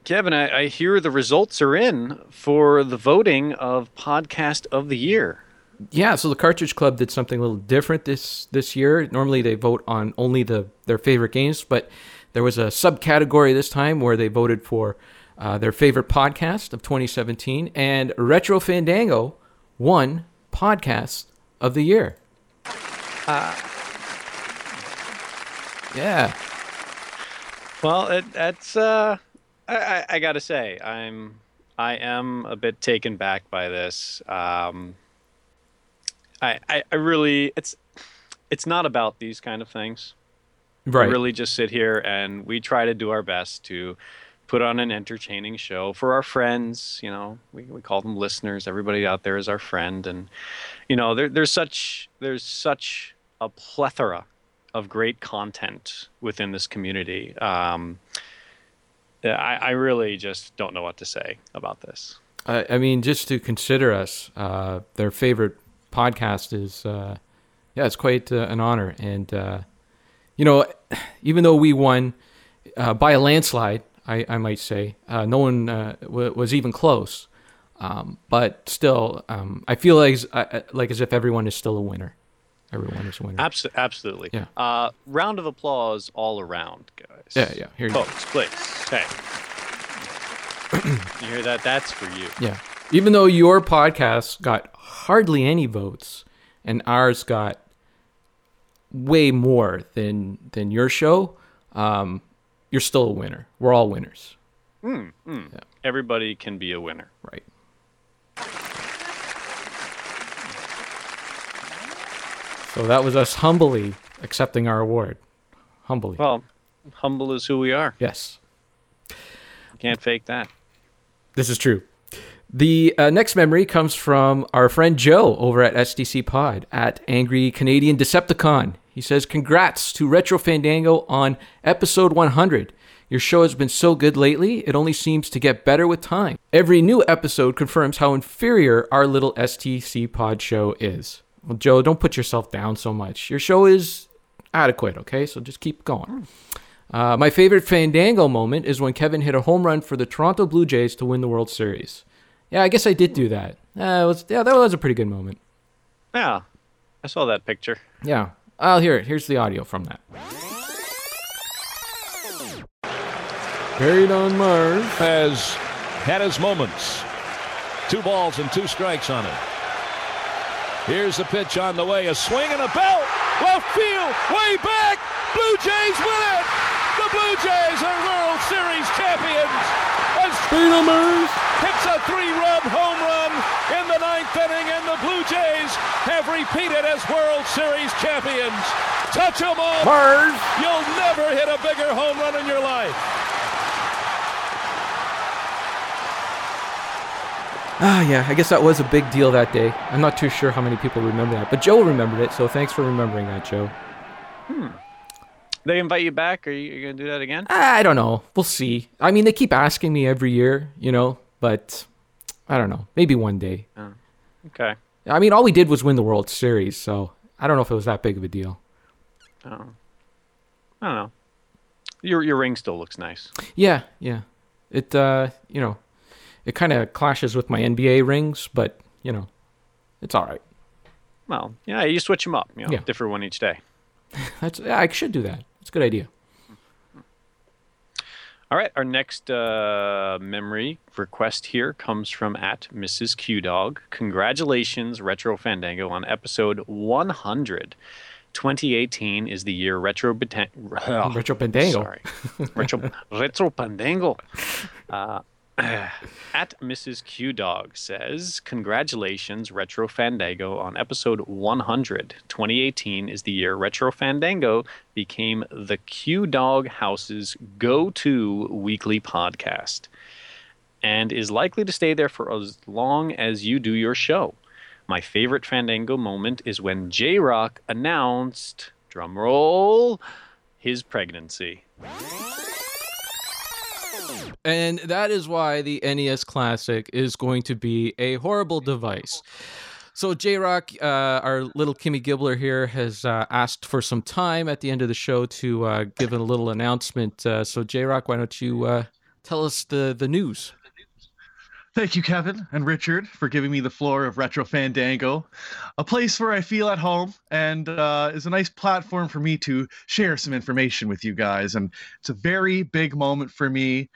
Kevin, I, I hear the results are in for the voting of podcast of the year. Yeah, so the Cartridge Club did something a little different this this year. Normally they vote on only the their favorite games, but there was a subcategory this time where they voted for uh, their favorite podcast of 2017, and Retro Fandango won podcast of the year. Uh, Yeah. Well, it, that's uh, I, I, I gotta say, I'm I am a bit taken back by this. Um, I, I I really it's it's not about these kind of things. Right. We really just sit here and we try to do our best to put on an entertaining show for our friends. You know, we, we call them listeners. Everybody out there is our friend, and you know, there, there's such there's such a plethora of great content within this community. Um, I, I really just don't know what to say about this. I, I mean, just to consider us uh, their favorite podcast is, uh, yeah, it's quite uh, an honor. And, uh, you know, even though we won uh, by a landslide, I, I might say, uh, no one w- was even close. Um, but still, um, I feel like, like as if everyone is still a winner. Everyone is a winner. Abso- absolutely. Yeah. Uh, round of applause all around, guys. Yeah, yeah. Here you go. Folks, please. Hey. you hear that? That's for you. Yeah. Even though your podcast got hardly any votes and ours got way more than than your show, um, you're still a winner. We're all winners. Mm, mm. Everybody can be a winner. Right. So that was us humbly accepting our award. Humbly. Well, humble is who we are. Yes. Can't fake that. This is true. The uh, next memory comes from our friend Joe over at SDC Pod at Angry Canadian Decepticon. He says, Congrats to Retro Fandango on episode 100. Your show has been so good lately, it only seems to get better with time. Every new episode confirms how inferior our little STC Pod show is. Well, Joe, don't put yourself down so much. Your show is adequate, okay? So just keep going. Uh, my favorite Fandango moment is when Kevin hit a home run for the Toronto Blue Jays to win the World Series. Yeah, I guess I did do that. Uh, it was, yeah, that was a pretty good moment. Yeah. I saw that picture. Yeah, I'll hear it. Here's the audio from that. Buried on Mars has had his moments. Two balls and two strikes on it. Here's the pitch on the way. A swing and a belt. Left field. Way back. Blue Jays win it! The Blue Jays are World Series champions! As Beatlemers hits a three-run home run in the ninth inning, and the Blue Jays have repeated as World Series champions. Touch 'em all! Mars. You'll never hit a bigger home run in your life. Ah, yeah, I guess that was a big deal that day. I'm not too sure how many people remember that, but Joe remembered it, so thanks for remembering that, Joe. Hmm. They invite you back? Are you, going to do that again? I don't know. We'll see. I mean, they keep asking me every year, you know, but I don't know. Maybe one day. Oh, okay. I mean, all we did was win the World Series, so I don't know if it was that big of a deal. Oh. I don't know. Your your ring still looks nice. Yeah, yeah. It, uh, you know, it kind of clashes with my NBA rings, but, you know, it's all right. Well, yeah, you switch them up. You know, Yeah. different one each day. [LAUGHS] That's I should do that. It's a good idea. All right, our next uh, memory request here comes from at Mrs. Q Dog. Congratulations, Retro Fandango, on episode 100. 2018 is the year Retro [LAUGHS] Retro Fandango. Sorry, Retro Retro Fandango. [LAUGHS] Uh, [SIGHS] at Mrs. Q Dog says, Congratulations, Retro Fandango, on episode 100. 2018 is the year Retro Fandango became the Q Dog House's go to weekly podcast and is likely to stay there for as long as you do your show. My favorite Fandango moment is when J Rock announced, drumroll, his pregnancy. And that is why the NES Classic is going to be a horrible device. So J Rock, uh, our little Kimmy Gibbler here, has uh, asked for some time at the end of the show to uh, give a little announcement. Uh, so J Rock, why don't you uh, tell us the the news? Thank you, Kevin and Richard, for giving me the floor of Retro Fandango, a place where I feel at home and uh, is a nice platform for me to share some information with you guys. And it's a very big moment for me.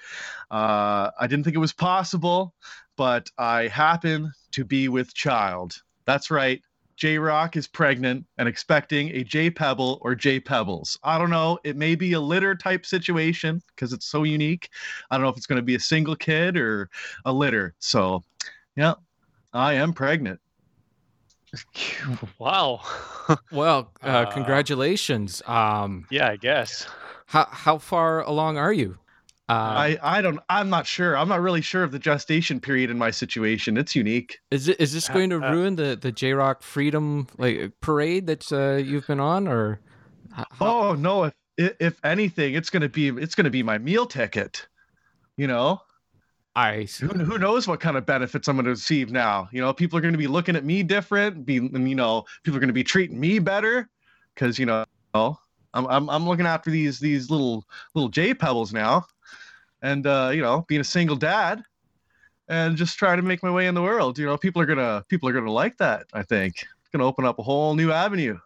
Uh, I didn't think it was possible, but I happen to be with child. That's right. J Rock is pregnant and expecting a J Pebble or J Pebbles. I don't know. It may be a litter type situation because it's so unique. I don't know if it's going to be a single kid or a litter. So, yeah, I am pregnant. [LAUGHS] Wow. [LAUGHS] well, uh, Uh, congratulations. Um, yeah, I guess. How how far along are you? Uh, I I don't. I'm not sure. I'm not really sure of the gestation period in my situation. It's unique. Is it is this going to uh, ruin the the J Rock Freedom like parade that uh, you've been on, or Oh no! If if- if anything, it's gonna be it's gonna be my meal ticket. You know. I who, who knows what kind of benefits I'm going to receive now? You know, people are going to be looking at me different. Be you know, people are going to be treating me better because you know I'm, I'm I'm looking after these these little little J pebbles now, and uh, you know, being a single dad and just trying to make my way in the world. You know, people are gonna people are gonna like that. I think it's gonna open up a whole new avenue.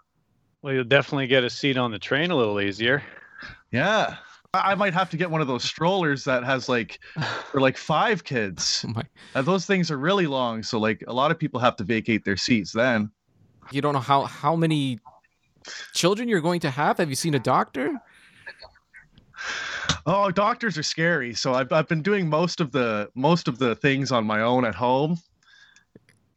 Well, you'll definitely get a seat on the train a little easier. Yeah. I I might have to get one of those strollers that has like [LAUGHS] for like five kids. Uh, those things are really long, so like a lot of people have to vacate their seats then. you don't know how how many children you're going to have? Have you seen a doctor? Oh, doctors are scary. So I've I've been doing most of the most of the things on my own at home.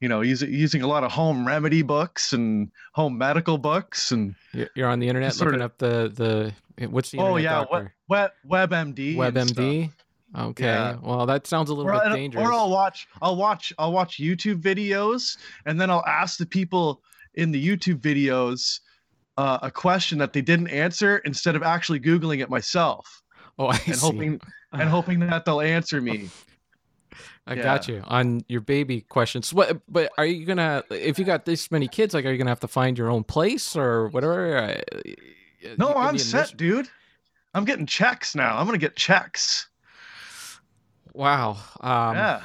You know, using using a lot of home remedy books and home medical books and You're- on the internet looking of- up the the what's the oh yeah, doctor? web, web WebMD. WebMD. Okay. Yeah. Well, that sounds a little or, bit dangerous. Or I'll watch I'll watch I'll watch YouTube videos and then I'll ask the people in the YouTube videos uh, a question that they didn't answer instead of actually googling it myself. Oh, [LAUGHS] I and see. hoping [LAUGHS] and hoping that they'll answer me. I got you on your baby questions. What? But are you gonna if you got this many kids? Like, are you gonna have to find your own place or whatever? Uh, No, I'm set, this- dude. I'm getting checks now. I'm gonna get checks. Wow. Um, yeah.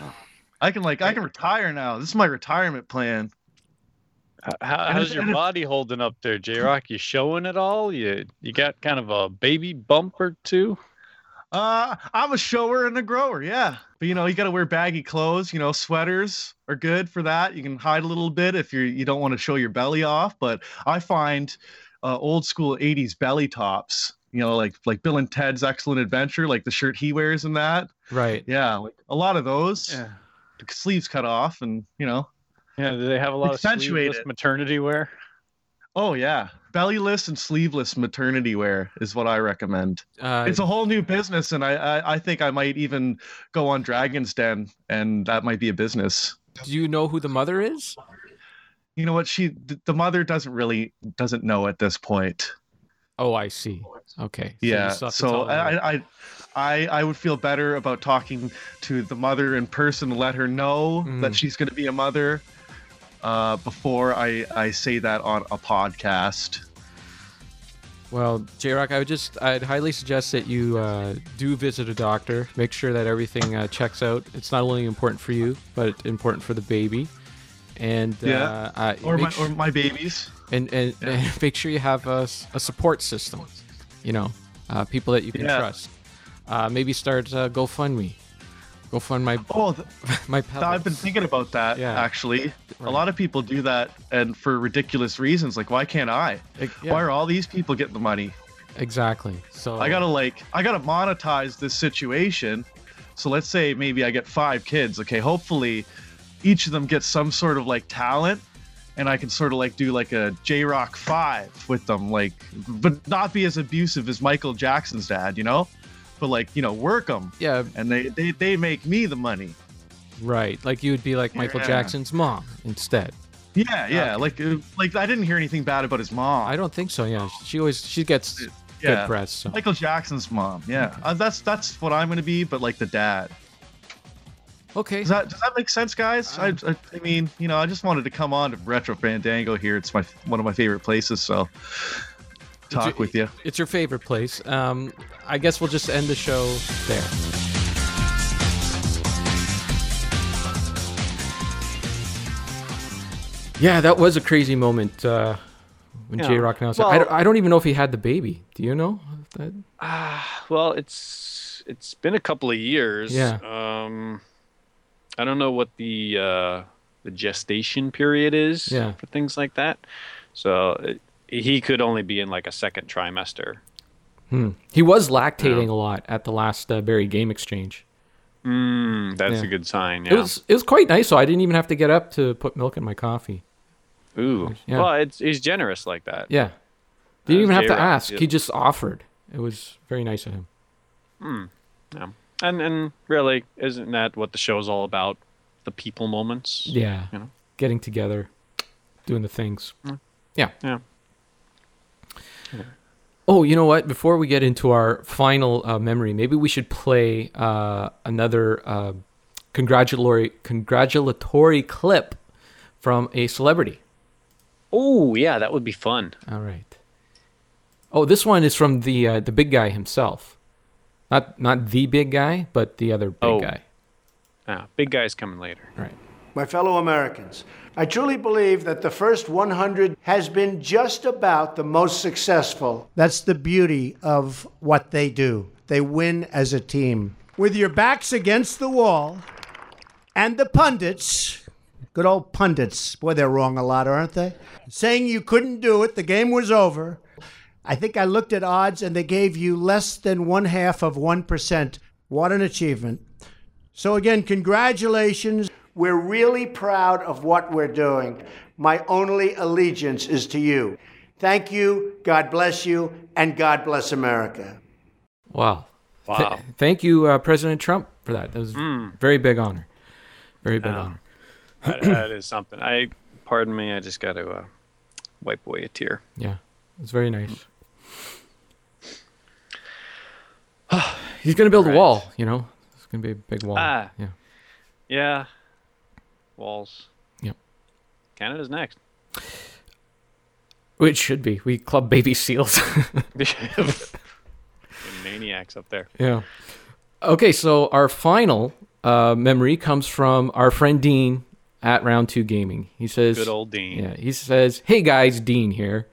I can like I can retire now. This is my retirement plan. How, how's your body holding up there, J Rock? You showing it all? You you got kind of a baby bump or two? Uh, I'm a shower and a grower, yeah. But you know, you got to wear baggy clothes. You know, sweaters are good for that. You can hide a little bit if you're you don't want to show your belly off. But I find uh, old school '80s belly tops. You know, like like Bill and Ted's Excellent Adventure, like the shirt he wears in that. Right. Yeah, like a lot of those. Yeah. The sleeves cut off, and you know. Yeah, do they have a lot of Accentuate sleeveless it. maternity wear? Oh yeah, bellyless and sleeveless maternity wear is what I recommend. Uh, it's a whole new business, and I, I I think I might even go on Dragon's Den, and that might be a business. Do you know who the mother is? You know what? She the mother doesn't really doesn't know at this point. Oh, I see. Okay. so yeah, still so. I, I I I would feel better about talking to the mother in person, let her know Mm. that she's going to be a mother. Uh, before I, I say that on a podcast. Well, J Rock, I would just, I'd highly suggest that you uh, do visit a doctor. Make sure that everything uh, checks out. It's not only important for you, but important for the baby. And Yeah. uh, uh, Or my- or my babies. And and, and [LAUGHS] make sure you have a, a support system. You know, uh, people that you can Yeah. trust. Uh, maybe start uh, GoFundMe. GoFund my oh [LAUGHS] my Th- I've been thinking about that Yeah. actually. A lot of people do that and for ridiculous reasons. Like, why can't I? yeah. Why are all these people getting the money? Exactly. So I gotta like I gotta monetize this situation. So let's say maybe I get five kids. Okay, hopefully each of them gets some sort of like talent, and I can sort of like do like a J Rock five with them, like, but not be as abusive as Michael Jackson's dad, you know, but like you know work them. Yeah. And they they they make me the money. Right, like you would be like Michael Yeah. Jackson's mom instead. Yeah, yeah. Like uh, like I didn't hear anything bad about his mom. I don't think so. Yeah, she always she gets yeah. good press. So. Michael Jackson's mom. Yeah, uh, that's that's what I'm gonna be, but like the dad. Okay. Does that does that make sense, guys? I, I I mean, you know, I just wanted to come on to Retro Fandango here. It's my one of my favorite places, so talk with you. It's your favorite place. Um, I guess we'll just end the show there. Yeah, that was a crazy moment uh, when Yeah. J Rock announced. it. Well- I, don't, I don't even know if he had the baby. Do you know? That- Ah, well, it's it's been a couple of years. Yeah. Um, I don't know what the uh, the gestation period is Yeah. for things like that. So it, he could only be in like a second trimester. Hmm. He was lactating a lot at the last uh, Barrie Game Exchange. Mm, that's Yeah. a good sign. It was it was quite nice. So I didn't even have to get up to put milk in my coffee. Ooh. Yeah. Well, it's he's generous like that. Yeah. Didn't even have to ask. yeah. He just offered. It was very nice of him. Hmm. Yeah. And and really, isn't that what the show's all about? The people moments. Yeah. You know. Getting together, doing the things. Mm. Yeah. Yeah. Oh, you know what? Before we get into our final uh, memory, maybe we should play uh, another uh, congratulatory congratulatory clip from a celebrity. Oh yeah, that would be fun. All right. Oh, this one is from the uh, the big guy himself. Not not the big guy, but the other big Oh. guy. Ah, big guy's coming later. Right. My fellow Americans, I truly believe that the first 100 has been just about the most successful. That's the beauty of what they do. They win as a team. With your backs against the wall and the pundits, good old pundits, boy, they're wrong a lot, aren't they? Saying you couldn't do it, the game was over. I think I looked at odds and they gave you less than one half of 1%. What an achievement. So, again, congratulations. We're really proud of what we're doing. My only allegiance is to you. Thank you, God bless you, and God bless America. Wow. Wow. Th- thank you, uh, President Trump, for that. That was Mm. very big honor. Very big Yeah. honor. [CLEARS THROAT] that, that is something. I pardon me. I just got to uh, wipe away a tear. Yeah, it's very nice. [SIGHS] He's gonna build a wall. You know, it's gonna be a big wall. Ah. Yeah. Yeah. Walls. Yep. Canada's next. It should be. We club baby seals. [LAUGHS] [LAUGHS] Maniacs up there. yeah. Okay, so our final uh, memory comes from our friend Dean at Round Two Gaming. He says, Good old Dean. Yeah, he says, "Hey guys, Dean here,"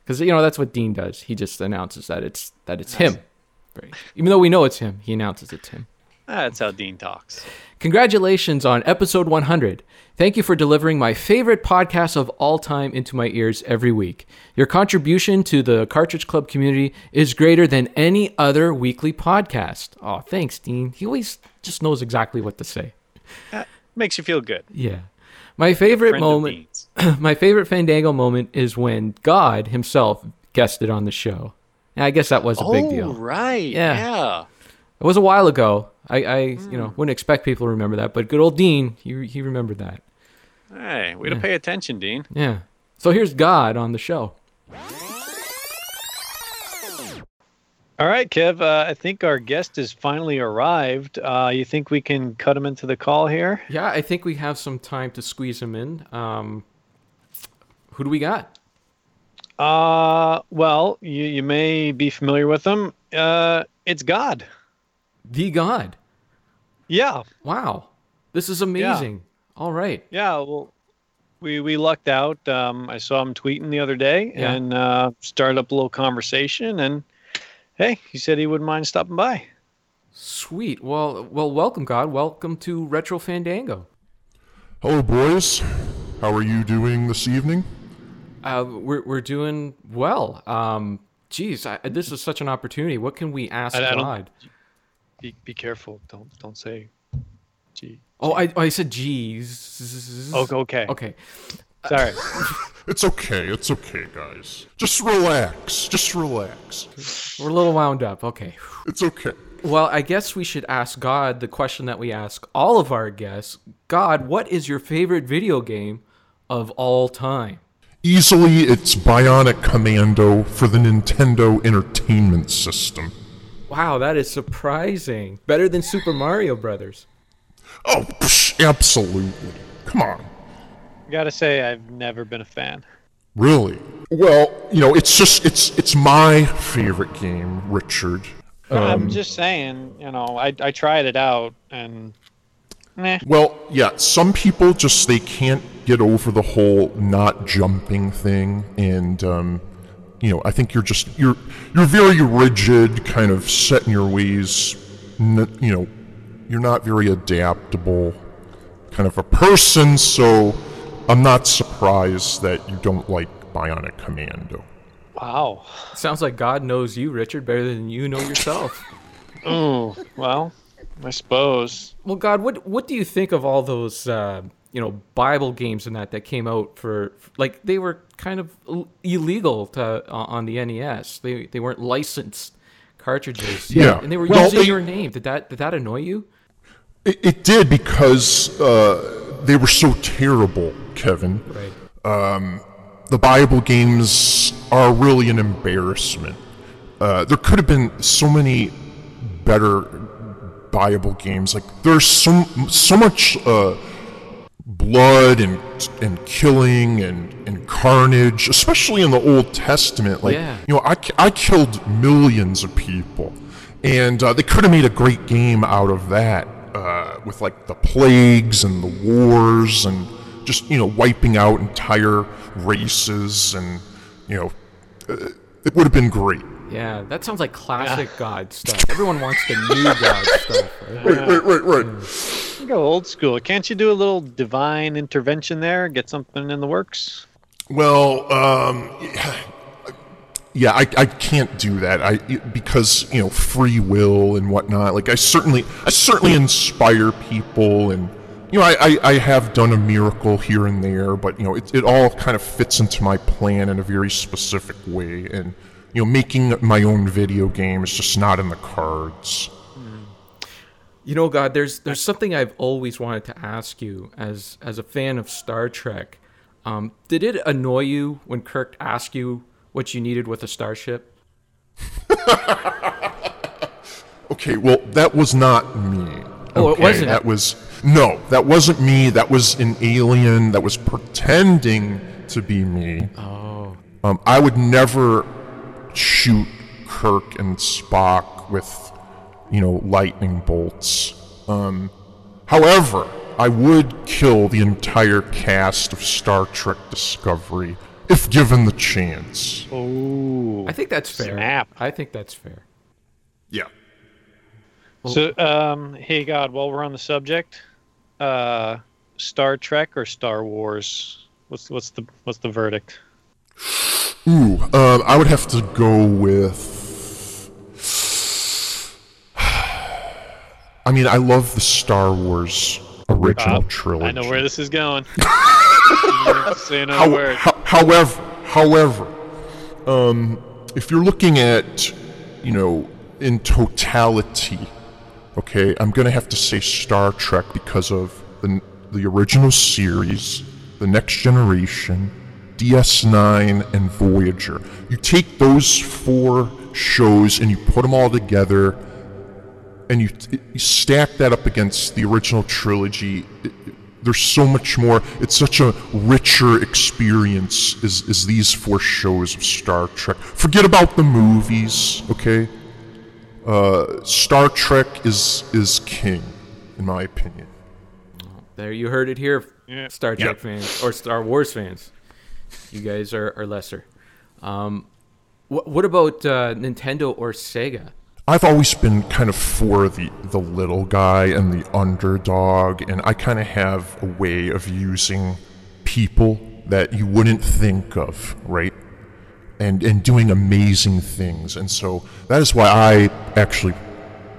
because you know that's what Dean does. He just announces that it's that it's him. Right. Even though we know it's him, he announces it's him. That's how Dean talks. Congratulations on episode 100. Thank you for delivering my favorite podcast of all time into my ears every week. Your contribution to the Cartridge Club community is greater than any other weekly podcast. Oh, thanks, Dean. He always just knows exactly what to say. That makes you feel good. Yeah. My favorite moment [CLEARS THROAT] my favorite Fandango moment is when God himself guested on the show. And I guess that was a big Oh, deal. right. Yeah. Yeah. It was a while ago. I, I you know, wouldn't expect people to remember that, but good old Dean, he he remembered that. Hey, way to Yeah. pay attention, Dean. Yeah. So here's God on the show. All right, Kev. Uh, I think our guest has finally arrived. Uh, you think we can cut him into the call here? Yeah, I think we have some time to squeeze him in. Um, who do we got? Uh, well, you, you may be familiar with him. Uh, it's God. The God. Yeah. Wow. This is amazing. All right. Yeah. Well, we we lucked out. Um, I saw him tweeting the other day Yeah. and uh, started up a little conversation. And hey, he said he wouldn't mind stopping by. Sweet. Well, well, welcome, God. Welcome to Retro Fandango. Hello, boys. How are you doing this evening? Uh, we're we're doing well. Um, geez, I, this is such an opportunity. What can we ask I- I don't- God? Be be careful. Don't don't say. Gee. Oh, I oh, I said geez. Oh, okay. Okay. Okay. Sorry. [LAUGHS] It's okay. It's okay, guys. Just relax. Just relax. We're a little wound up. Okay. It's okay. Well, I guess we should ask God the question that we ask all of our guests. God, what is your favorite video game of all time? Easily, it's Bionic Commando for the Nintendo Entertainment System. Wow, that is surprising. Better than Super Mario Brothers. Oh, psh, absolutely. Come on. Gotta say, I've never been a fan. Really? Well, you know, it's just it's it's my favorite game, Richard. I'm Um, just saying, you know, I I tried it out and. Meh. Well, yeah, some people just they can't get over the whole not jumping thing and um you know, I think you're just you're you're very rigid, kind of set in your ways. N- you know, you're not very adaptable kind of a person, so I'm not surprised that you don't like Bionic Commando. Wow. Sounds like God knows you, Richard, better than you know yourself. Oh, [LAUGHS] well, I suppose. Well, God, what what do you think of all those uh, you know Bible games and that that came out for like they were kind of illegal to uh, on the NES. They they weren't licensed cartridges. Yeah. and they were Well, using your name. Did that did that annoy you? It, it did because uh, they were so terrible, Kevin. Right. Um, the Bible games are really an embarrassment. Uh, there could have been so many better Bible games. Like there's so so much uh, blood and and killing and and carnage, especially in the Old Testament. Like Yeah. you know, I I killed millions of people, and uh, they could have made a great game out of that uh, with like the plagues and the wars and just you know wiping out entire races and you know uh, it would have been great. Yeah, that sounds like classic God stuff. Everyone wants the new God stuff. Right? Wait, wait, wait, right. You go old school. Can't you do a little divine intervention there? Get something in the works? Well, um, yeah, I, I can't do that. I because you know free will and whatnot. Like I certainly I certainly inspire people, and you know I, I, I have done a miracle here and there, but you know it it all kind of fits into my plan in a very specific way, and you know making my own video game is just not in the cards. You know, God, there's there's something I've always wanted to ask you as as a fan of Star Trek. Um, did it annoy you when Kirk asked you what you needed with a starship? [LAUGHS] Okay, well, that was not me. Oh, it wasn't? That was no, that wasn't me. That was an alien that was pretending to be me. Oh. Um, I would never shoot Kirk and Spock with, you know, lightning bolts. Um, however, I would kill the entire cast of Star Trek Discovery if given the chance. Oh. I think that's fair. Snap. I think that's fair. Yeah. So, um, hey God, while we're on the subject, uh, Star Trek or Star Wars? What's what's the what's the verdict? [SIGHS] [SIGHS] [SIGHS] Ooh, um, I would have to go with. [SIGHS] I mean, I love the Star Wars original Uh, trilogy. I know where this is going. You don't have to Say another How- word. ho- however, however, um, if you're looking at, you know, in totality, okay, I'm gonna have to say Star Trek because of the the original series, the Next Generation, DS9, and Voyager. You take those four shows and you put them all together, and you, you stack that up against the original trilogy. it- it- there's so much more. It's such a richer experience as, as these four shows of Star Trek. Forget about the movies, okay? Uh, Star Trek is is king, in my opinion. There you heard it here, Yeah. Star Trek Yep. fans or Star Wars fans. You guys are, are lesser. Um, what, what about uh, Nintendo or Sega? I've always been kind of for the the little guy and the underdog, and I kind of have a way of using people that you wouldn't think of, right? And and doing amazing things, and so that is why I actually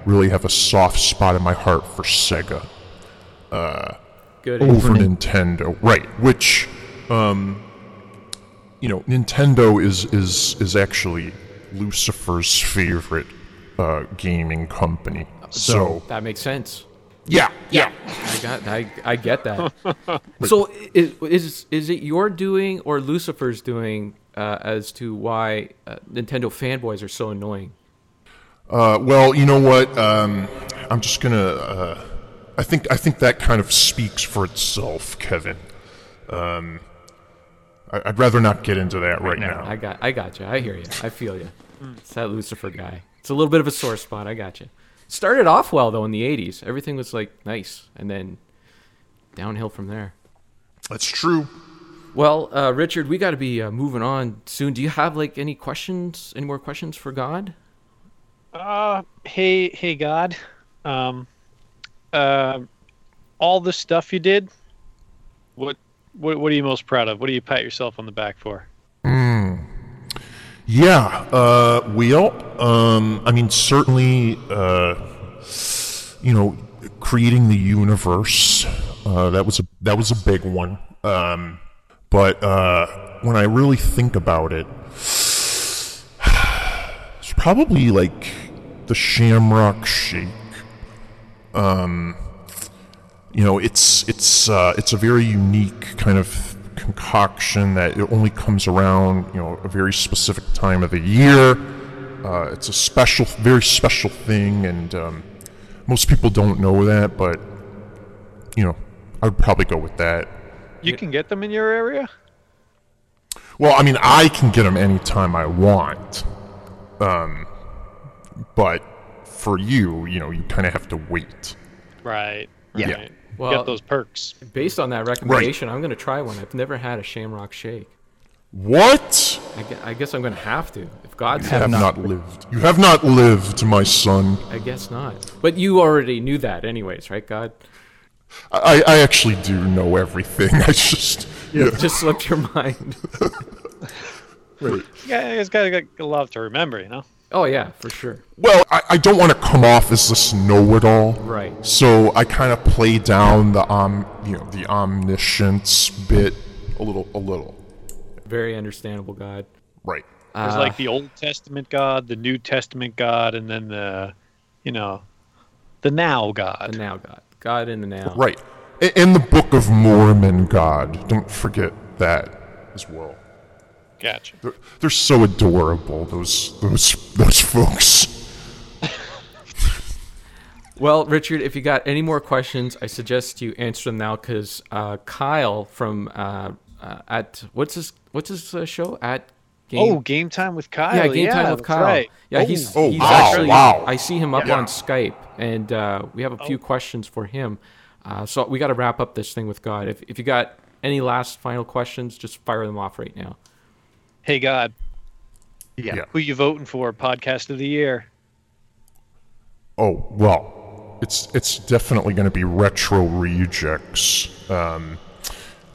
really have a soft spot in my heart for Sega. Uh, Good over. Nintendo, right? Which, um, you know, Nintendo is is is actually Lucifer's favorite uh, gaming company. So that makes sense. yeah, yeah. I got I, I get that. [LAUGHS] so is, is is it your doing or Lucifer's doing uh, as to why uh, Nintendo fanboys are so annoying? Uh, well, you know what? Um, I'm just gonna. Uh, I think I think that kind of speaks for itself, Kevin. Um, I, I'd rather not get into that right now. I got I got you. I hear you. I feel you. It's that Lucifer guy. It's a little bit of a sore spot. I got you. Started off well though in the '80s. Everything was like nice, and then downhill from there. That's true. Well, uh, Richard, we got to be uh, moving on soon. Do you have like any questions? Any more questions for God? Uh, hey, hey, God. Um, uh, all the stuff you did. What, what, what are you most proud of? What do you pat yourself on the back for? Hmm. Yeah, uh, well, um, I mean, certainly, uh, you know, creating the universe, uh, that was a, that was a big one. Um, but, uh, when I really think about it, it's probably like the Shamrock Shake. Um, you know, it's, it's, uh, it's a very unique kind of concoction that it only comes around, you know, a very specific time of the year. Uh, it's a special, very special thing, and um, most people don't know that, but you know, I would probably go with that. You can get them in your area. Well, I mean, I can get them anytime I want, um, but for you, you know, you kind of have to wait. Right. Yeah. Right. Well, Get those perks. Based on that recommendation, I'm going to try one. I've never had a Shamrock Shake. What? I guess, I guess I'm going to have to. If God You said have not lived. You have not lived, my son. I guess not. But you already knew that, anyways, right, God? I, I actually do know everything. [LAUGHS] I just Yeah, it just slipped your mind. [LAUGHS] Right. Yeah, it's got a lot to remember, you know. Oh yeah, for sure. Well, I, I don't want to come off as this know-it-all. Right. So I kind of play down the um, you know, the omniscience bit a little, a little. Very understandable, God. Right. There's Uh, like the Old Testament God, the New Testament God, and then the, you know, the Now God. The Now God. God in the Now. Right. A- And the Book of Mormon God. Don't forget that as well. Gotcha. They're, they're so adorable. Those those those folks. Well, Richard, if you got any more questions, I suggest you answer them now because uh, Kyle from uh, uh, at what's his what's his uh, show at Oh, Game Time with Kyle. Yeah, game time with Kyle. right. Yeah, Oh. he's Oh, he's wow, actually wow. I see him up Yeah. on Skype, and uh, we have a few questions for him. Uh, so we got to wrap up this thing with God. If if you got any last final questions, just fire them off right now. Hey God. Yeah. Who you voting for? Podcast of the year. Oh well, it's it's definitely going to be retro rejects. Um,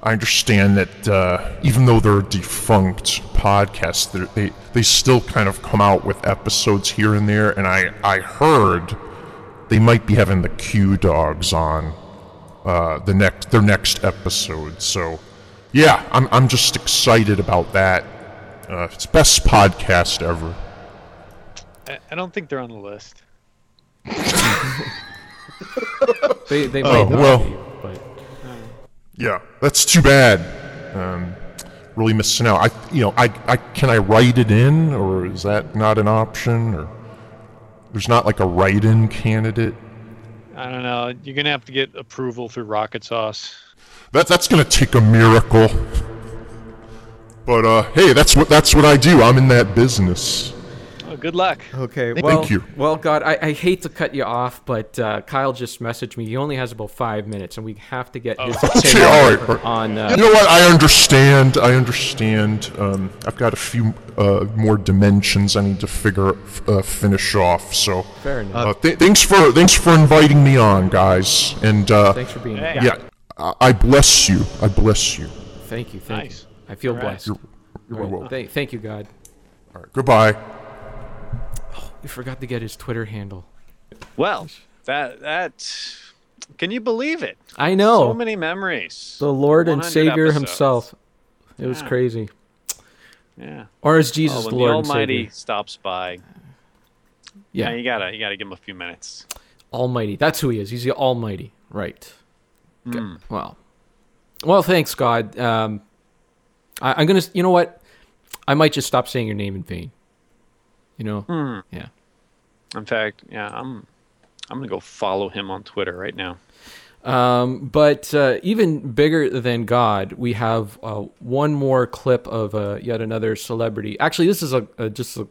I understand that uh, even though they're a defunct podcast, they're- they they still kind of come out with episodes here and there, and I I heard they might be having the Q Dogs on uh, the next their next episode. So yeah, I'm I'm just excited about that. Uh, it's best podcast ever. I, I don't think they're on the list. [LAUGHS] They they Oh, might not well. be, but Yeah, that's too bad. Um, really missing out. I, you know, I, I can I write it in, or is that not an option? Or there's not like a write-in candidate. I don't know. You're gonna have to get approval through Rocket Sauce. That that's gonna take a miracle. But uh, hey, that's what that's what I do. I'm in that business. Oh, good luck. Okay. Thank well, you. Well, God, I, I hate to cut you off, but uh, Kyle just messaged me. He only has about five minutes, and we have to get his Okay, opinion all right. on. Uh, you know what? I understand. I understand. Um, I've got a few uh, more dimensions I need to figure uh, finish off. So, Fair enough. Uh, th- thanks for thanks for inviting me on, guys. And uh, Thanks for being here. Yeah, I I bless you. I bless you. Thank you. Thank Nice. you. I feel All right. blessed. You're- you're All right, welcome. Thank, thank you, God. All right, goodbye. You forgot to get his Twitter handle. Well, that that can you believe it? I know. So many memories. The Lord and Savior episodes. himself. It was Yeah. crazy. Yeah. Or is Jesus Oh, the Lord the and Almighty Savior? stops by. Yeah. you gotta you gotta give him a few minutes. Almighty. That's who he is. He's the Almighty. Right. Okay. Hmm. Well. Well, thanks, God. Um, I, I'm gonna. You know what? I might just stop saying your name in vain. You know. Hmm. Yeah. In fact, yeah, I'm I'm gonna go follow him on Twitter right now. Um, but uh, even bigger than God, we have uh, one more clip of uh, yet another celebrity. Actually, this is a, a just a,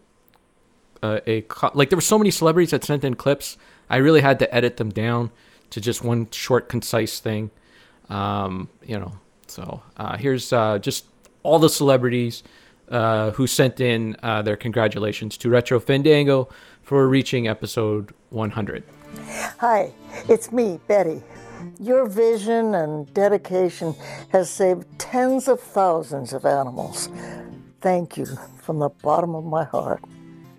a, a like there were so many celebrities that sent in clips. I really had to edit them down to just one short, concise thing. Um, you know, so uh, here's uh, just all the celebrities uh, who sent in uh, their congratulations to Retro Fandango for reaching episode 100. Hi, it's me, Betty. Your vision and dedication has saved tens of thousands of animals. Thank you from the bottom of my heart.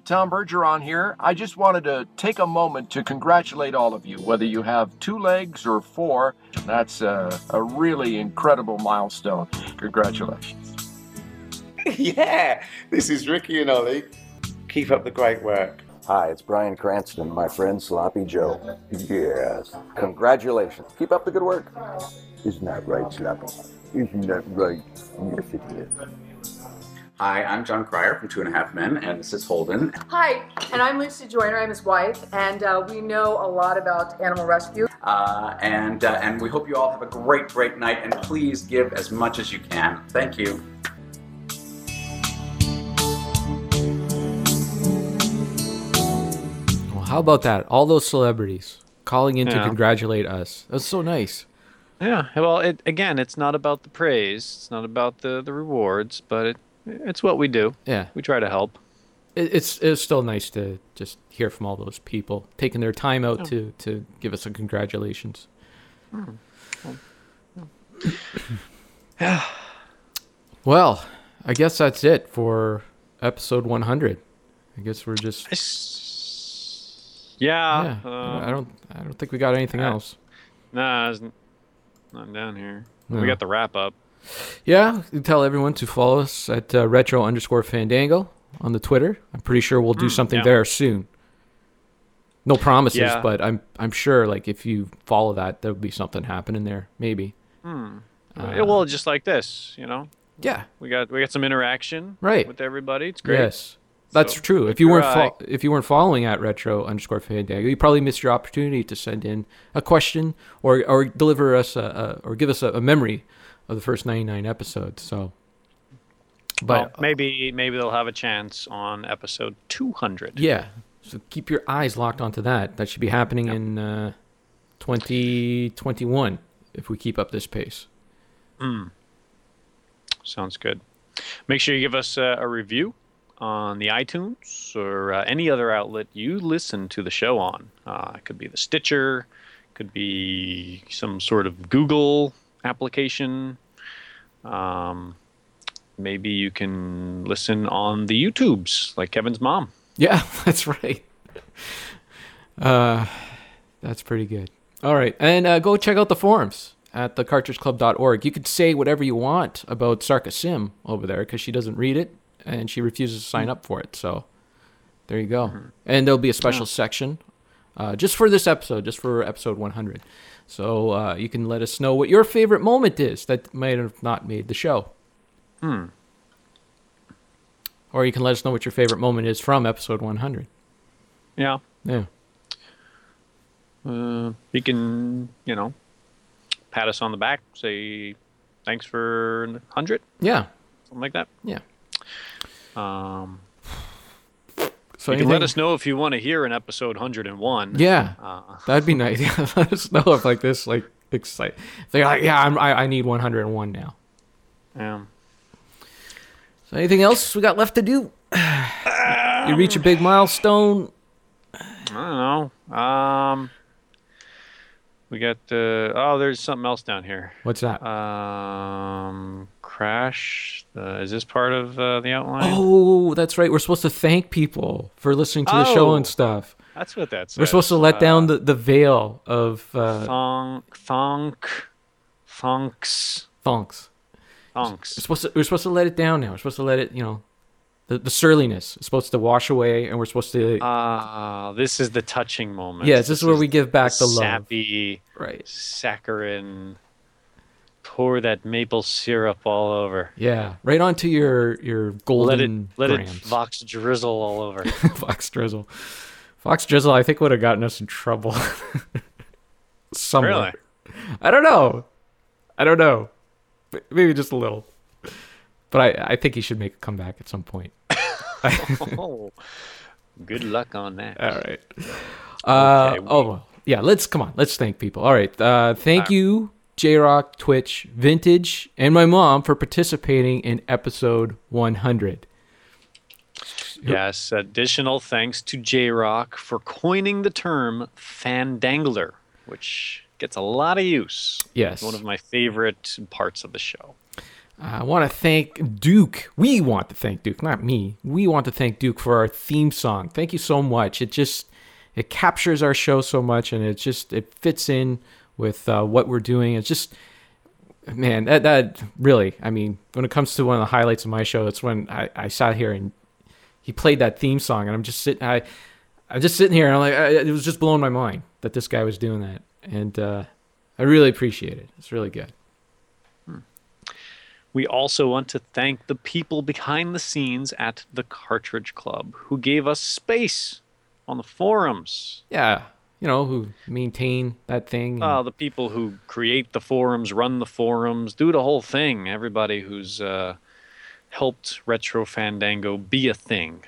Tom Bergeron here. I just wanted to take a moment to congratulate all of you, whether you have two legs or four. That's a, a really incredible milestone. Congratulations. [LAUGHS] yeah, this is Ricky and Ollie. Keep up the great work. Hi, it's Bryan Cranston, my friend Sloppy Joe. Yes. Congratulations. Keep up the good work. Isn't that right, Sloppy? Isn't that right? Yes, it is. Hi, I'm Jon Cryer from Two and a Half Men, and this is Holden. Hi, and I'm Lucy Joyner. I'm his wife, and uh, we know a lot about animal rescue. Uh, and uh, and we hope you all have a great, great night. And please give as much as you can. Thank you. How about that? All those celebrities calling in to congratulate us. That's so nice. Yeah. Well, it again, it's not about the praise. It's not about the the rewards, but it it's what we do. Yeah. We try to help. It, it's it's still nice to just hear from all those people taking their time out Yeah. to to give us some congratulations. Hmm. Yeah. [SIGHS] Well, I guess that's it for episode 100. I guess we're just Yeah. Yeah, uh, I don't I don't think we got anything else. Nah, not down here. No. We got the wrap up. Yeah, you tell everyone to follow us at uh, retro underscore fandango on the Twitter. I'm pretty sure we'll do Mm, something yeah. there soon. No promises, Yeah. but I'm I'm sure like if you follow that, there'll be something happening there. Maybe. Hmm. Uh, Yeah, well, just like this, you know. Yeah. We got we got some interaction. Right. With everybody. It's great. Yes, that's So, true. If you weren't fo- if you weren't following at retro underscore fandango, you probably missed your opportunity to send in a question or or deliver us a, a or give us a, a memory of the first 99 episodes. So, But but maybe maybe they'll have a chance on episode 200. yeah, so keep your eyes locked onto that. That should be happening in uh, 2021 if we keep up this pace. Mm. Sounds good. Make sure you give us a, a review on the iTunes or uh, any other outlet you listen to the show on. Uh, it could be the Stitcher, could be some sort of Google application. Um, maybe you can listen on the YouTubes, like Kevin's mom. Yeah, [LAUGHS] that's right. Uh, that's pretty good. All right, and uh, go check out the forums at thecartridgeclub.org. You could say whatever you want about Sarka Sim over there because she doesn't read it and she refuses to sign up for it. So there you go. And there'll be a special section uh, just for this episode, just for episode 100. So uh, you can let us know what your favorite moment is that might have not made the show. Hmm. Or you can let us know what your favorite moment is from episode 100. Yeah. Yeah. Uh, you can, you know, pat us on the back, say thanks for 100. Yeah. Something like that. Yeah. Um, So you can let us know if you want to hear an episode 101. Yeah, Uh, [LAUGHS] that'd be nice. [LAUGHS] Let us know if like this, like excite. They're like, yeah, I'm, I, I need 101 now. yeah. So anything else we got left to do? you reach a big milestone. I don't know. Um, we got uh, oh, there's something else down here. What's that? Um, crash. Uh, is this part of uh, the outline? Oh, that's right. We're supposed to thank people for listening to the show Oh, and stuff. That's what that's. We're supposed to let Uh, down the, the veil of uh, thonk, thonk, thonks, thonks. thonks. We're supposed to we're supposed to let it down now. We're supposed to let it, you know, the, the surliness is supposed to wash away, and we're supposed to. Ah, this is the touching moment. Yes, this is where we give back the love. Sappy, right? Saccharin. Pour that maple syrup all over. yeah, right onto your your golden let it let grams. it vox drizzle all over. [LAUGHS] Fox Drizzle. Fox Drizzle, I think would have gotten us in trouble. [LAUGHS] Somewhere. Really? I don't know. I don't know. Maybe just a little. But I, I think he should make a comeback at some point. [LAUGHS] oh, good luck on that. All right. Uh, Okay, oh, well. Yeah, let's come on. Let's thank people. All right. Uh, thank you, J Rock, Twitch, Vintage, and my mom for participating in episode 100. Yes, additional thanks to J Rock for coining the term fandangler, which gets a lot of use. Yes. One of my favorite parts of the show. I want to thank Duke. We want to thank Duke, not me. We want to thank Duke for our theme song. Thank you so much. It just it captures our show so much, and it just it fits in with uh, what we're doing. It's just man, that that really. I mean, when it comes to one of the highlights of my show, it's when I, I sat here and he played that theme song, and I'm just sitting. I I'm just sitting here, and I'm like, I, it was just blowing my mind that this guy was doing that, and uh, I really appreciate it. It's really good. We also want to thank the people behind the scenes at the Cartridge Club who gave us space on the forums. Yeah, you know, who maintain that thing. Uh, the people who create the forums, run the forums, do the whole thing. Everybody who's uh, helped Retro Fandango be a thing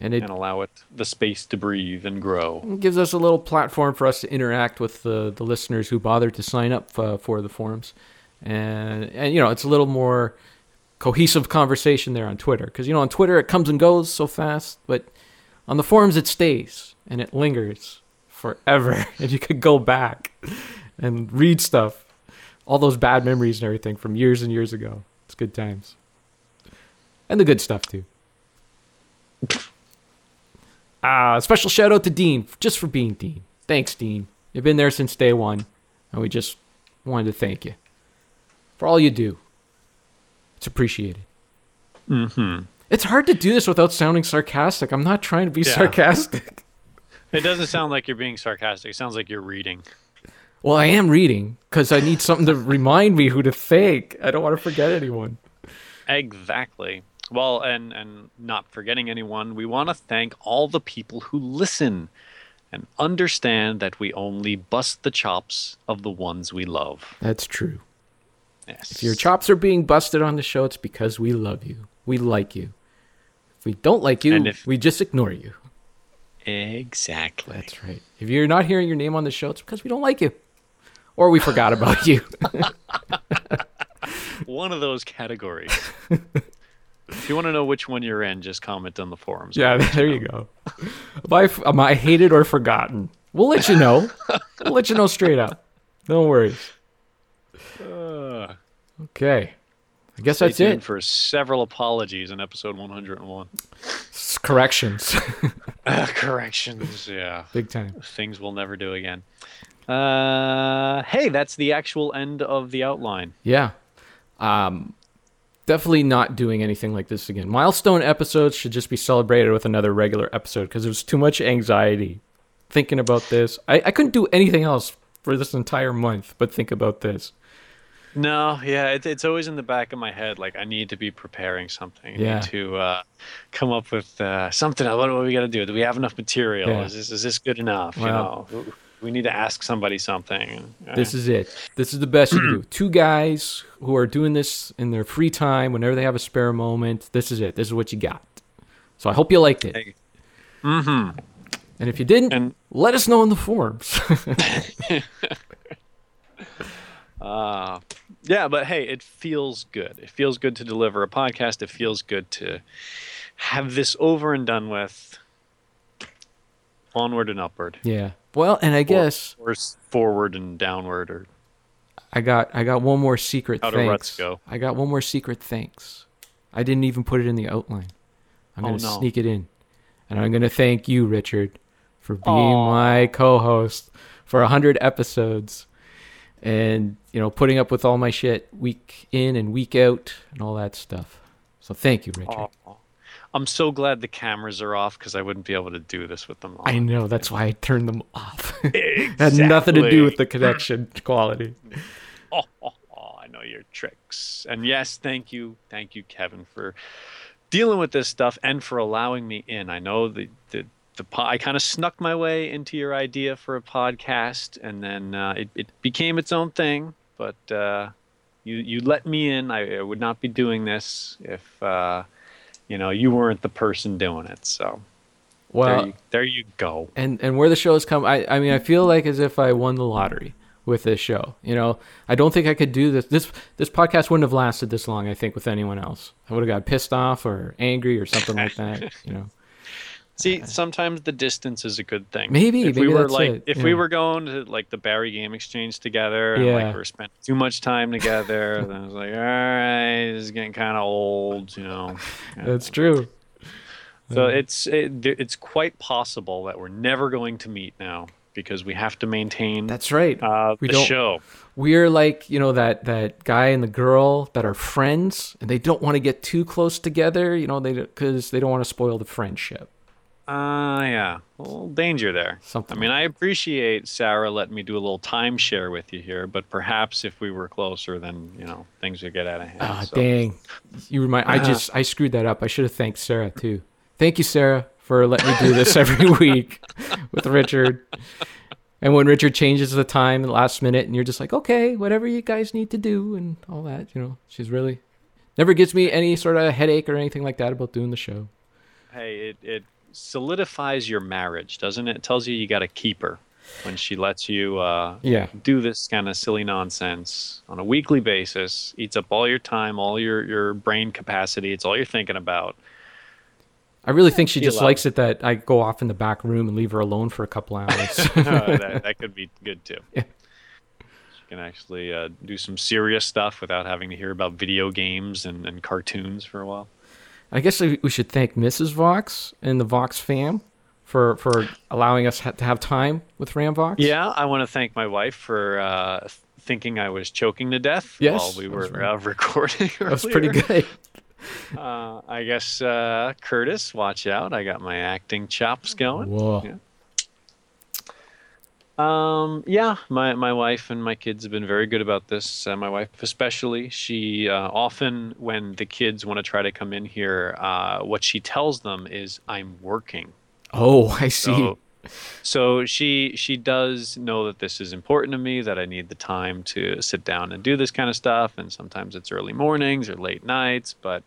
And it- allow it the space to breathe and grow. It gives us a little platform for us to interact with the, the listeners who bothered to sign up uh, for the forums. And, and, you know, it's a little more cohesive conversation there on Twitter. Because, you know, on Twitter it comes and goes so fast, but on the forums it stays and it lingers forever. [LAUGHS] and you could go back and read stuff, all those bad memories and everything from years and years ago. It's good times. And the good stuff, too. Uh, special shout out to Dean just for being Dean. Thanks, Dean. You've been there since day one, and we just wanted to thank you for all you do. It's appreciated. Mm-hmm. It's hard to do this without sounding sarcastic. I'm not trying to be Yeah. sarcastic. [LAUGHS] It doesn't sound like you're being sarcastic. It sounds like you're reading. Well, I am reading because I need something to remind me who to thank. I don't want to forget anyone. Exactly. Well, and and not forgetting anyone, we want to thank all the people who listen and understand that we only bust the chops of the ones we love. That's true. Yes. If your chops are being busted on the show, it's because we love you. We like you. If we don't like you, if- we just ignore you. Exactly. That's right. If you're not hearing your name on the show, it's because we don't like you. Or we forgot about you. [LAUGHS] One of those categories. If you want to know which one you're in, just comment on the forums. Yeah, there you go. Am I, am I hated or forgotten? We'll let you know. we'll let you know straight up. No worries. [LAUGHS] Uh, Okay. I guess stay that's it. for several apologies in episode 101. Corrections. Uh, [LAUGHS] [LAUGHS] corrections, yeah. Big time. Things we'll never do again. Uh, hey, that's the actual end of the outline. Yeah. Um, definitely not doing anything like this again. Milestone episodes should just be celebrated with another regular episode because it was too much anxiety thinking about this. I, I couldn't do anything else for this entire month but think about this. No, yeah, it, it's always in the back of my head. Like I need to be preparing something. I Yeah. need to uh, come up with uh, something. What do we got to do? Do we have enough material? Yeah. Is this is this good enough? Well- you know, we need to ask somebody something. This is it. This is the best you can do. [CLEARS THROAT] Two guys who are doing this in their free time whenever they have a spare moment. This is it. This is what you got. So I hope you liked it. Mm-hmm. And if you didn't, and- let us know in the forums. [LAUGHS] [LAUGHS] Uh, yeah, but hey, it feels good. It feels good to deliver a podcast. It feels good to have this over and done with. Onward and upward. yeah. Well, and I guess Or, or forward and downward, or I got I got one more secret How thanks. go? I got one more secret thanks. I didn't even put it in the outline. I'm Oh, gonna no. sneak it in, and I'm gonna thank you, Richard, for being my co-host for hundred episodes, and you know putting up with all my shit week in and week out and all that stuff. So thank you, Richard. I'm so glad the cameras are off because I wouldn't be able to do this with them on. I know that's why I turned them off. [LAUGHS] Had nothing to do with the connection [LAUGHS] quality. Oh, oh, oh, I know your tricks. And yes, thank you, thank you, Kevin, for dealing with this stuff and for allowing me in. I know the the, the po- I kind of snuck my way into your idea for a podcast, and then uh, it it became its own thing. But uh, you you let me in. I, I would not be doing this if uh, you know you weren't the person doing it. So Well- there you, there you go. and and where the show has come I, I mean i feel like as if i won the lottery with this show you know i don't think i could do this this this podcast wouldn't have lasted this long i think with anyone else i would have got pissed off or angry or something like that [LAUGHS] you know See, [LAUGHS] sometimes the distance is a good thing. Maybe, if we maybe were that's like, it, if yeah. we were going to like the Barrie Game Exchange together, and Yeah. like we were spending too much time together, [LAUGHS] then I was like, all right, this is getting kind of old, you know. [LAUGHS] that's true So Yeah. it's it, it's quite possible that we're never going to meet now because we have to maintain. That's right. Uh, we the don't show. we're like you know that that guy and the girl that are friends and they don't want to get too close together you know they because they don't want to spoil the friendship Uh, yeah, a little danger there. Something I mean, I appreciate Sarah letting me do a little timeshare with you here, but perhaps if we were closer, then you know things would get out of hand. Ah, so. dang. You remind I Ah. just I screwed that up. I should have thanked Sarah too. Thank you, Sarah, for letting me do this every [LAUGHS] week with Richard. And when Richard changes the time at the last minute and you're just like, okay, whatever you guys need to do and all that, you know, she's really never gives me any sort of headache or anything like that about doing the show. Hey, it, it solidifies your marriage, doesn't it? It tells you you got to keep her when she lets you uh, Yeah. do this kind of silly nonsense on a weekly basis, eats up all your time, all your, your brain capacity. It's all you're thinking about. I really think she She just likes it that I go off in the back room and leave her alone for a couple [LAUGHS] hours. that, that could be good too. She can actually uh, do some serious stuff without having to hear about video games and, and cartoons for a while. I guess we we should thank Mrs. Vox and the Vox fam for for allowing us ha- to have time with Ramvox. Yeah, I want to thank my wife for uh, thinking I was choking to death Yes, while we were right. uh, [LAUGHS] recording. That was pretty good. [LAUGHS] Uh, I guess uh, Curtis, watch out! I got my acting chops going. Whoa. Yeah. Um, yeah, my, my wife and my kids have been very good about this. Uh, my wife, especially, she uh, often, when the kids want to try to come in here, uh, what she tells them is, "I'm working." Oh, [LAUGHS] I see. So, so she she does know that this is important to me, that I need the time to sit down and do this kind of stuff, and sometimes it's early mornings or late nights, but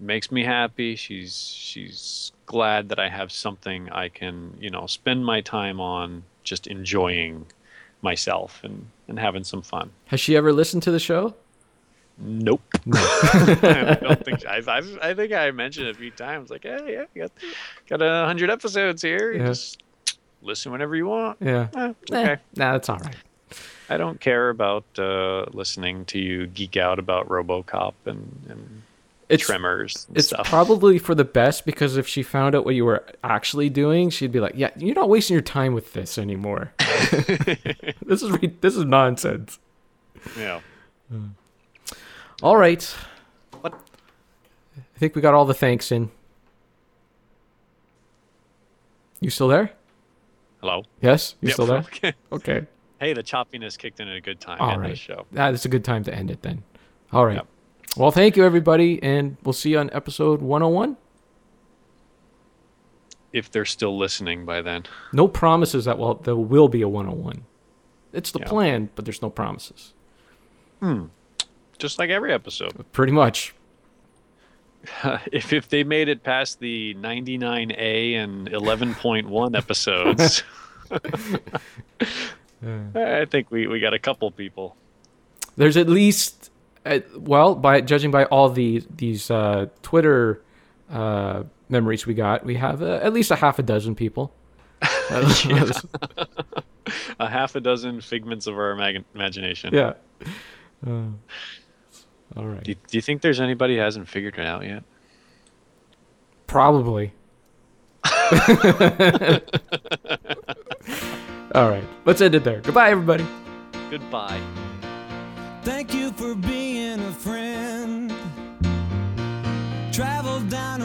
it makes me happy. She's she's glad that I have something I can you know spend my time on, just enjoying myself and and having some fun. Has she ever listened to the show? Nope. [LAUGHS] [LAUGHS] I don't think I've, I've, I think I mentioned it a few times. Like, hey, yeah, got got a hundred episodes here. Yeah. Just listen whenever you want. Yeah. Eh, Eh, okay. nah, that's all right. I don't care about uh, listening to you geek out about RoboCop and, and It's- Tremors. It's stuff. probably for the best because if she found out what you were actually doing, she'd be like, "Yeah, you're not wasting your time with this anymore. [LAUGHS] [LAUGHS] this is re- this is nonsense." yeah. Hmm. All right. What? I think we got all the thanks in. You still there? Hello. Yes, you Yep, still there? [LAUGHS] Okay. Okay. Hey, the choppiness kicked in at a good time All right. this show. That is a good time to end it then. All right. Well, thank you everybody, and we'll see you on episode 101. If they're still listening by then. No promises that well there will be a 101. It's the Yeah. plan, but there's no promises. Hmm. Just like every episode. [LAUGHS] Pretty much. [LAUGHS] if if they made it past the 99A and 11.1 episodes, [LAUGHS] I think we, we got a couple people. There's at least, uh, well, by judging by all the these uh, Twitter uh, memories we got, we have uh, at least a half a dozen people. [LAUGHS] A half a dozen figments of our imag- imagination. yeah. Uh, all right. Do you, do you think there's anybody who hasn't figured it out yet? Probably. [LAUGHS] [LAUGHS] all right. Let's end it there. Goodbye, everybody. Goodbye. Travel down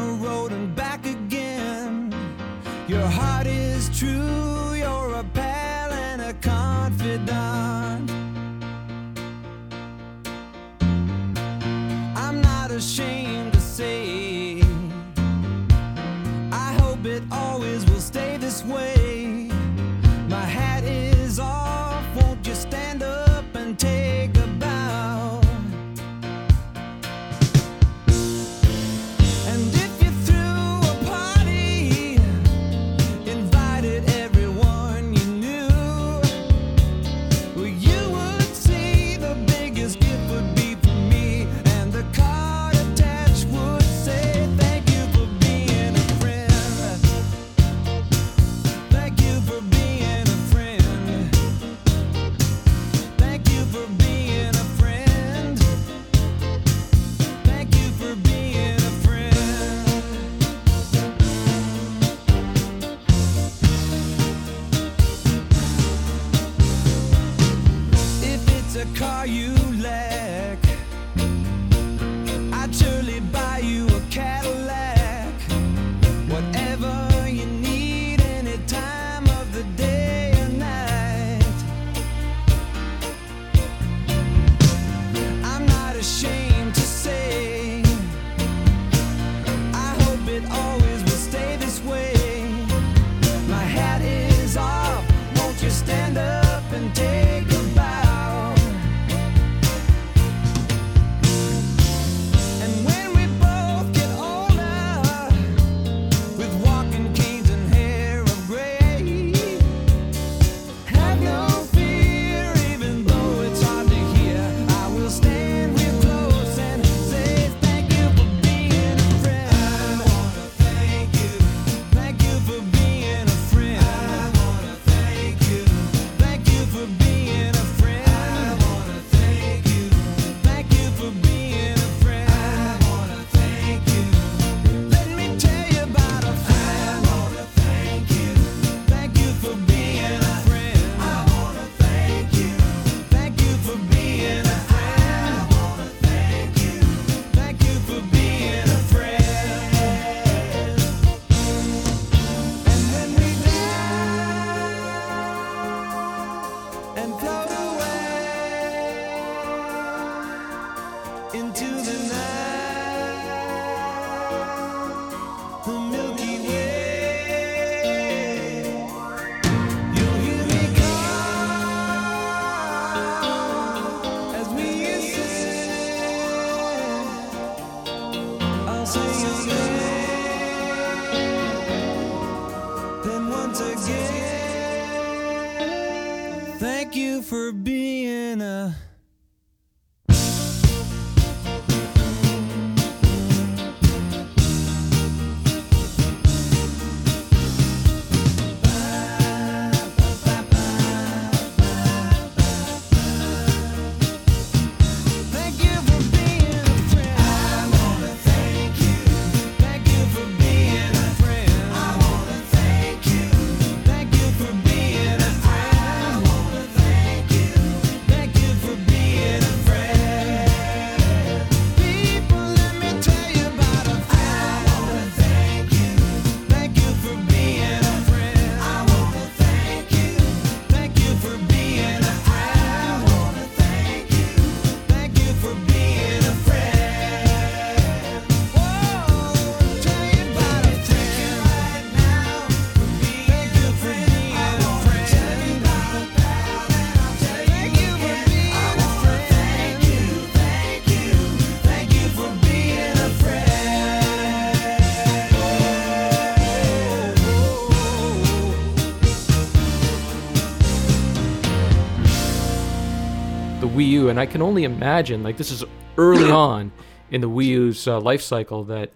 U, and I can only imagine like this is early [COUGHS] on in the Wii U's uh, life cycle that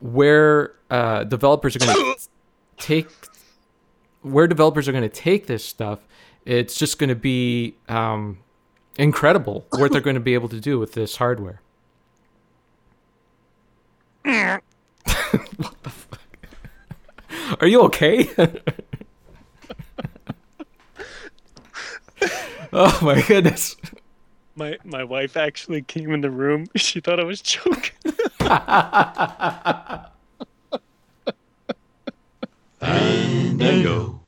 where uh, developers are going to take where developers are going to take this stuff, it's just going to be um, incredible what they're going to be able to do with this hardware. what the fuck? Are you okay? [LAUGHS] [LAUGHS] oh my goodness. My my wife actually came in the room. [LAUGHS] She thought I was joking. [LAUGHS]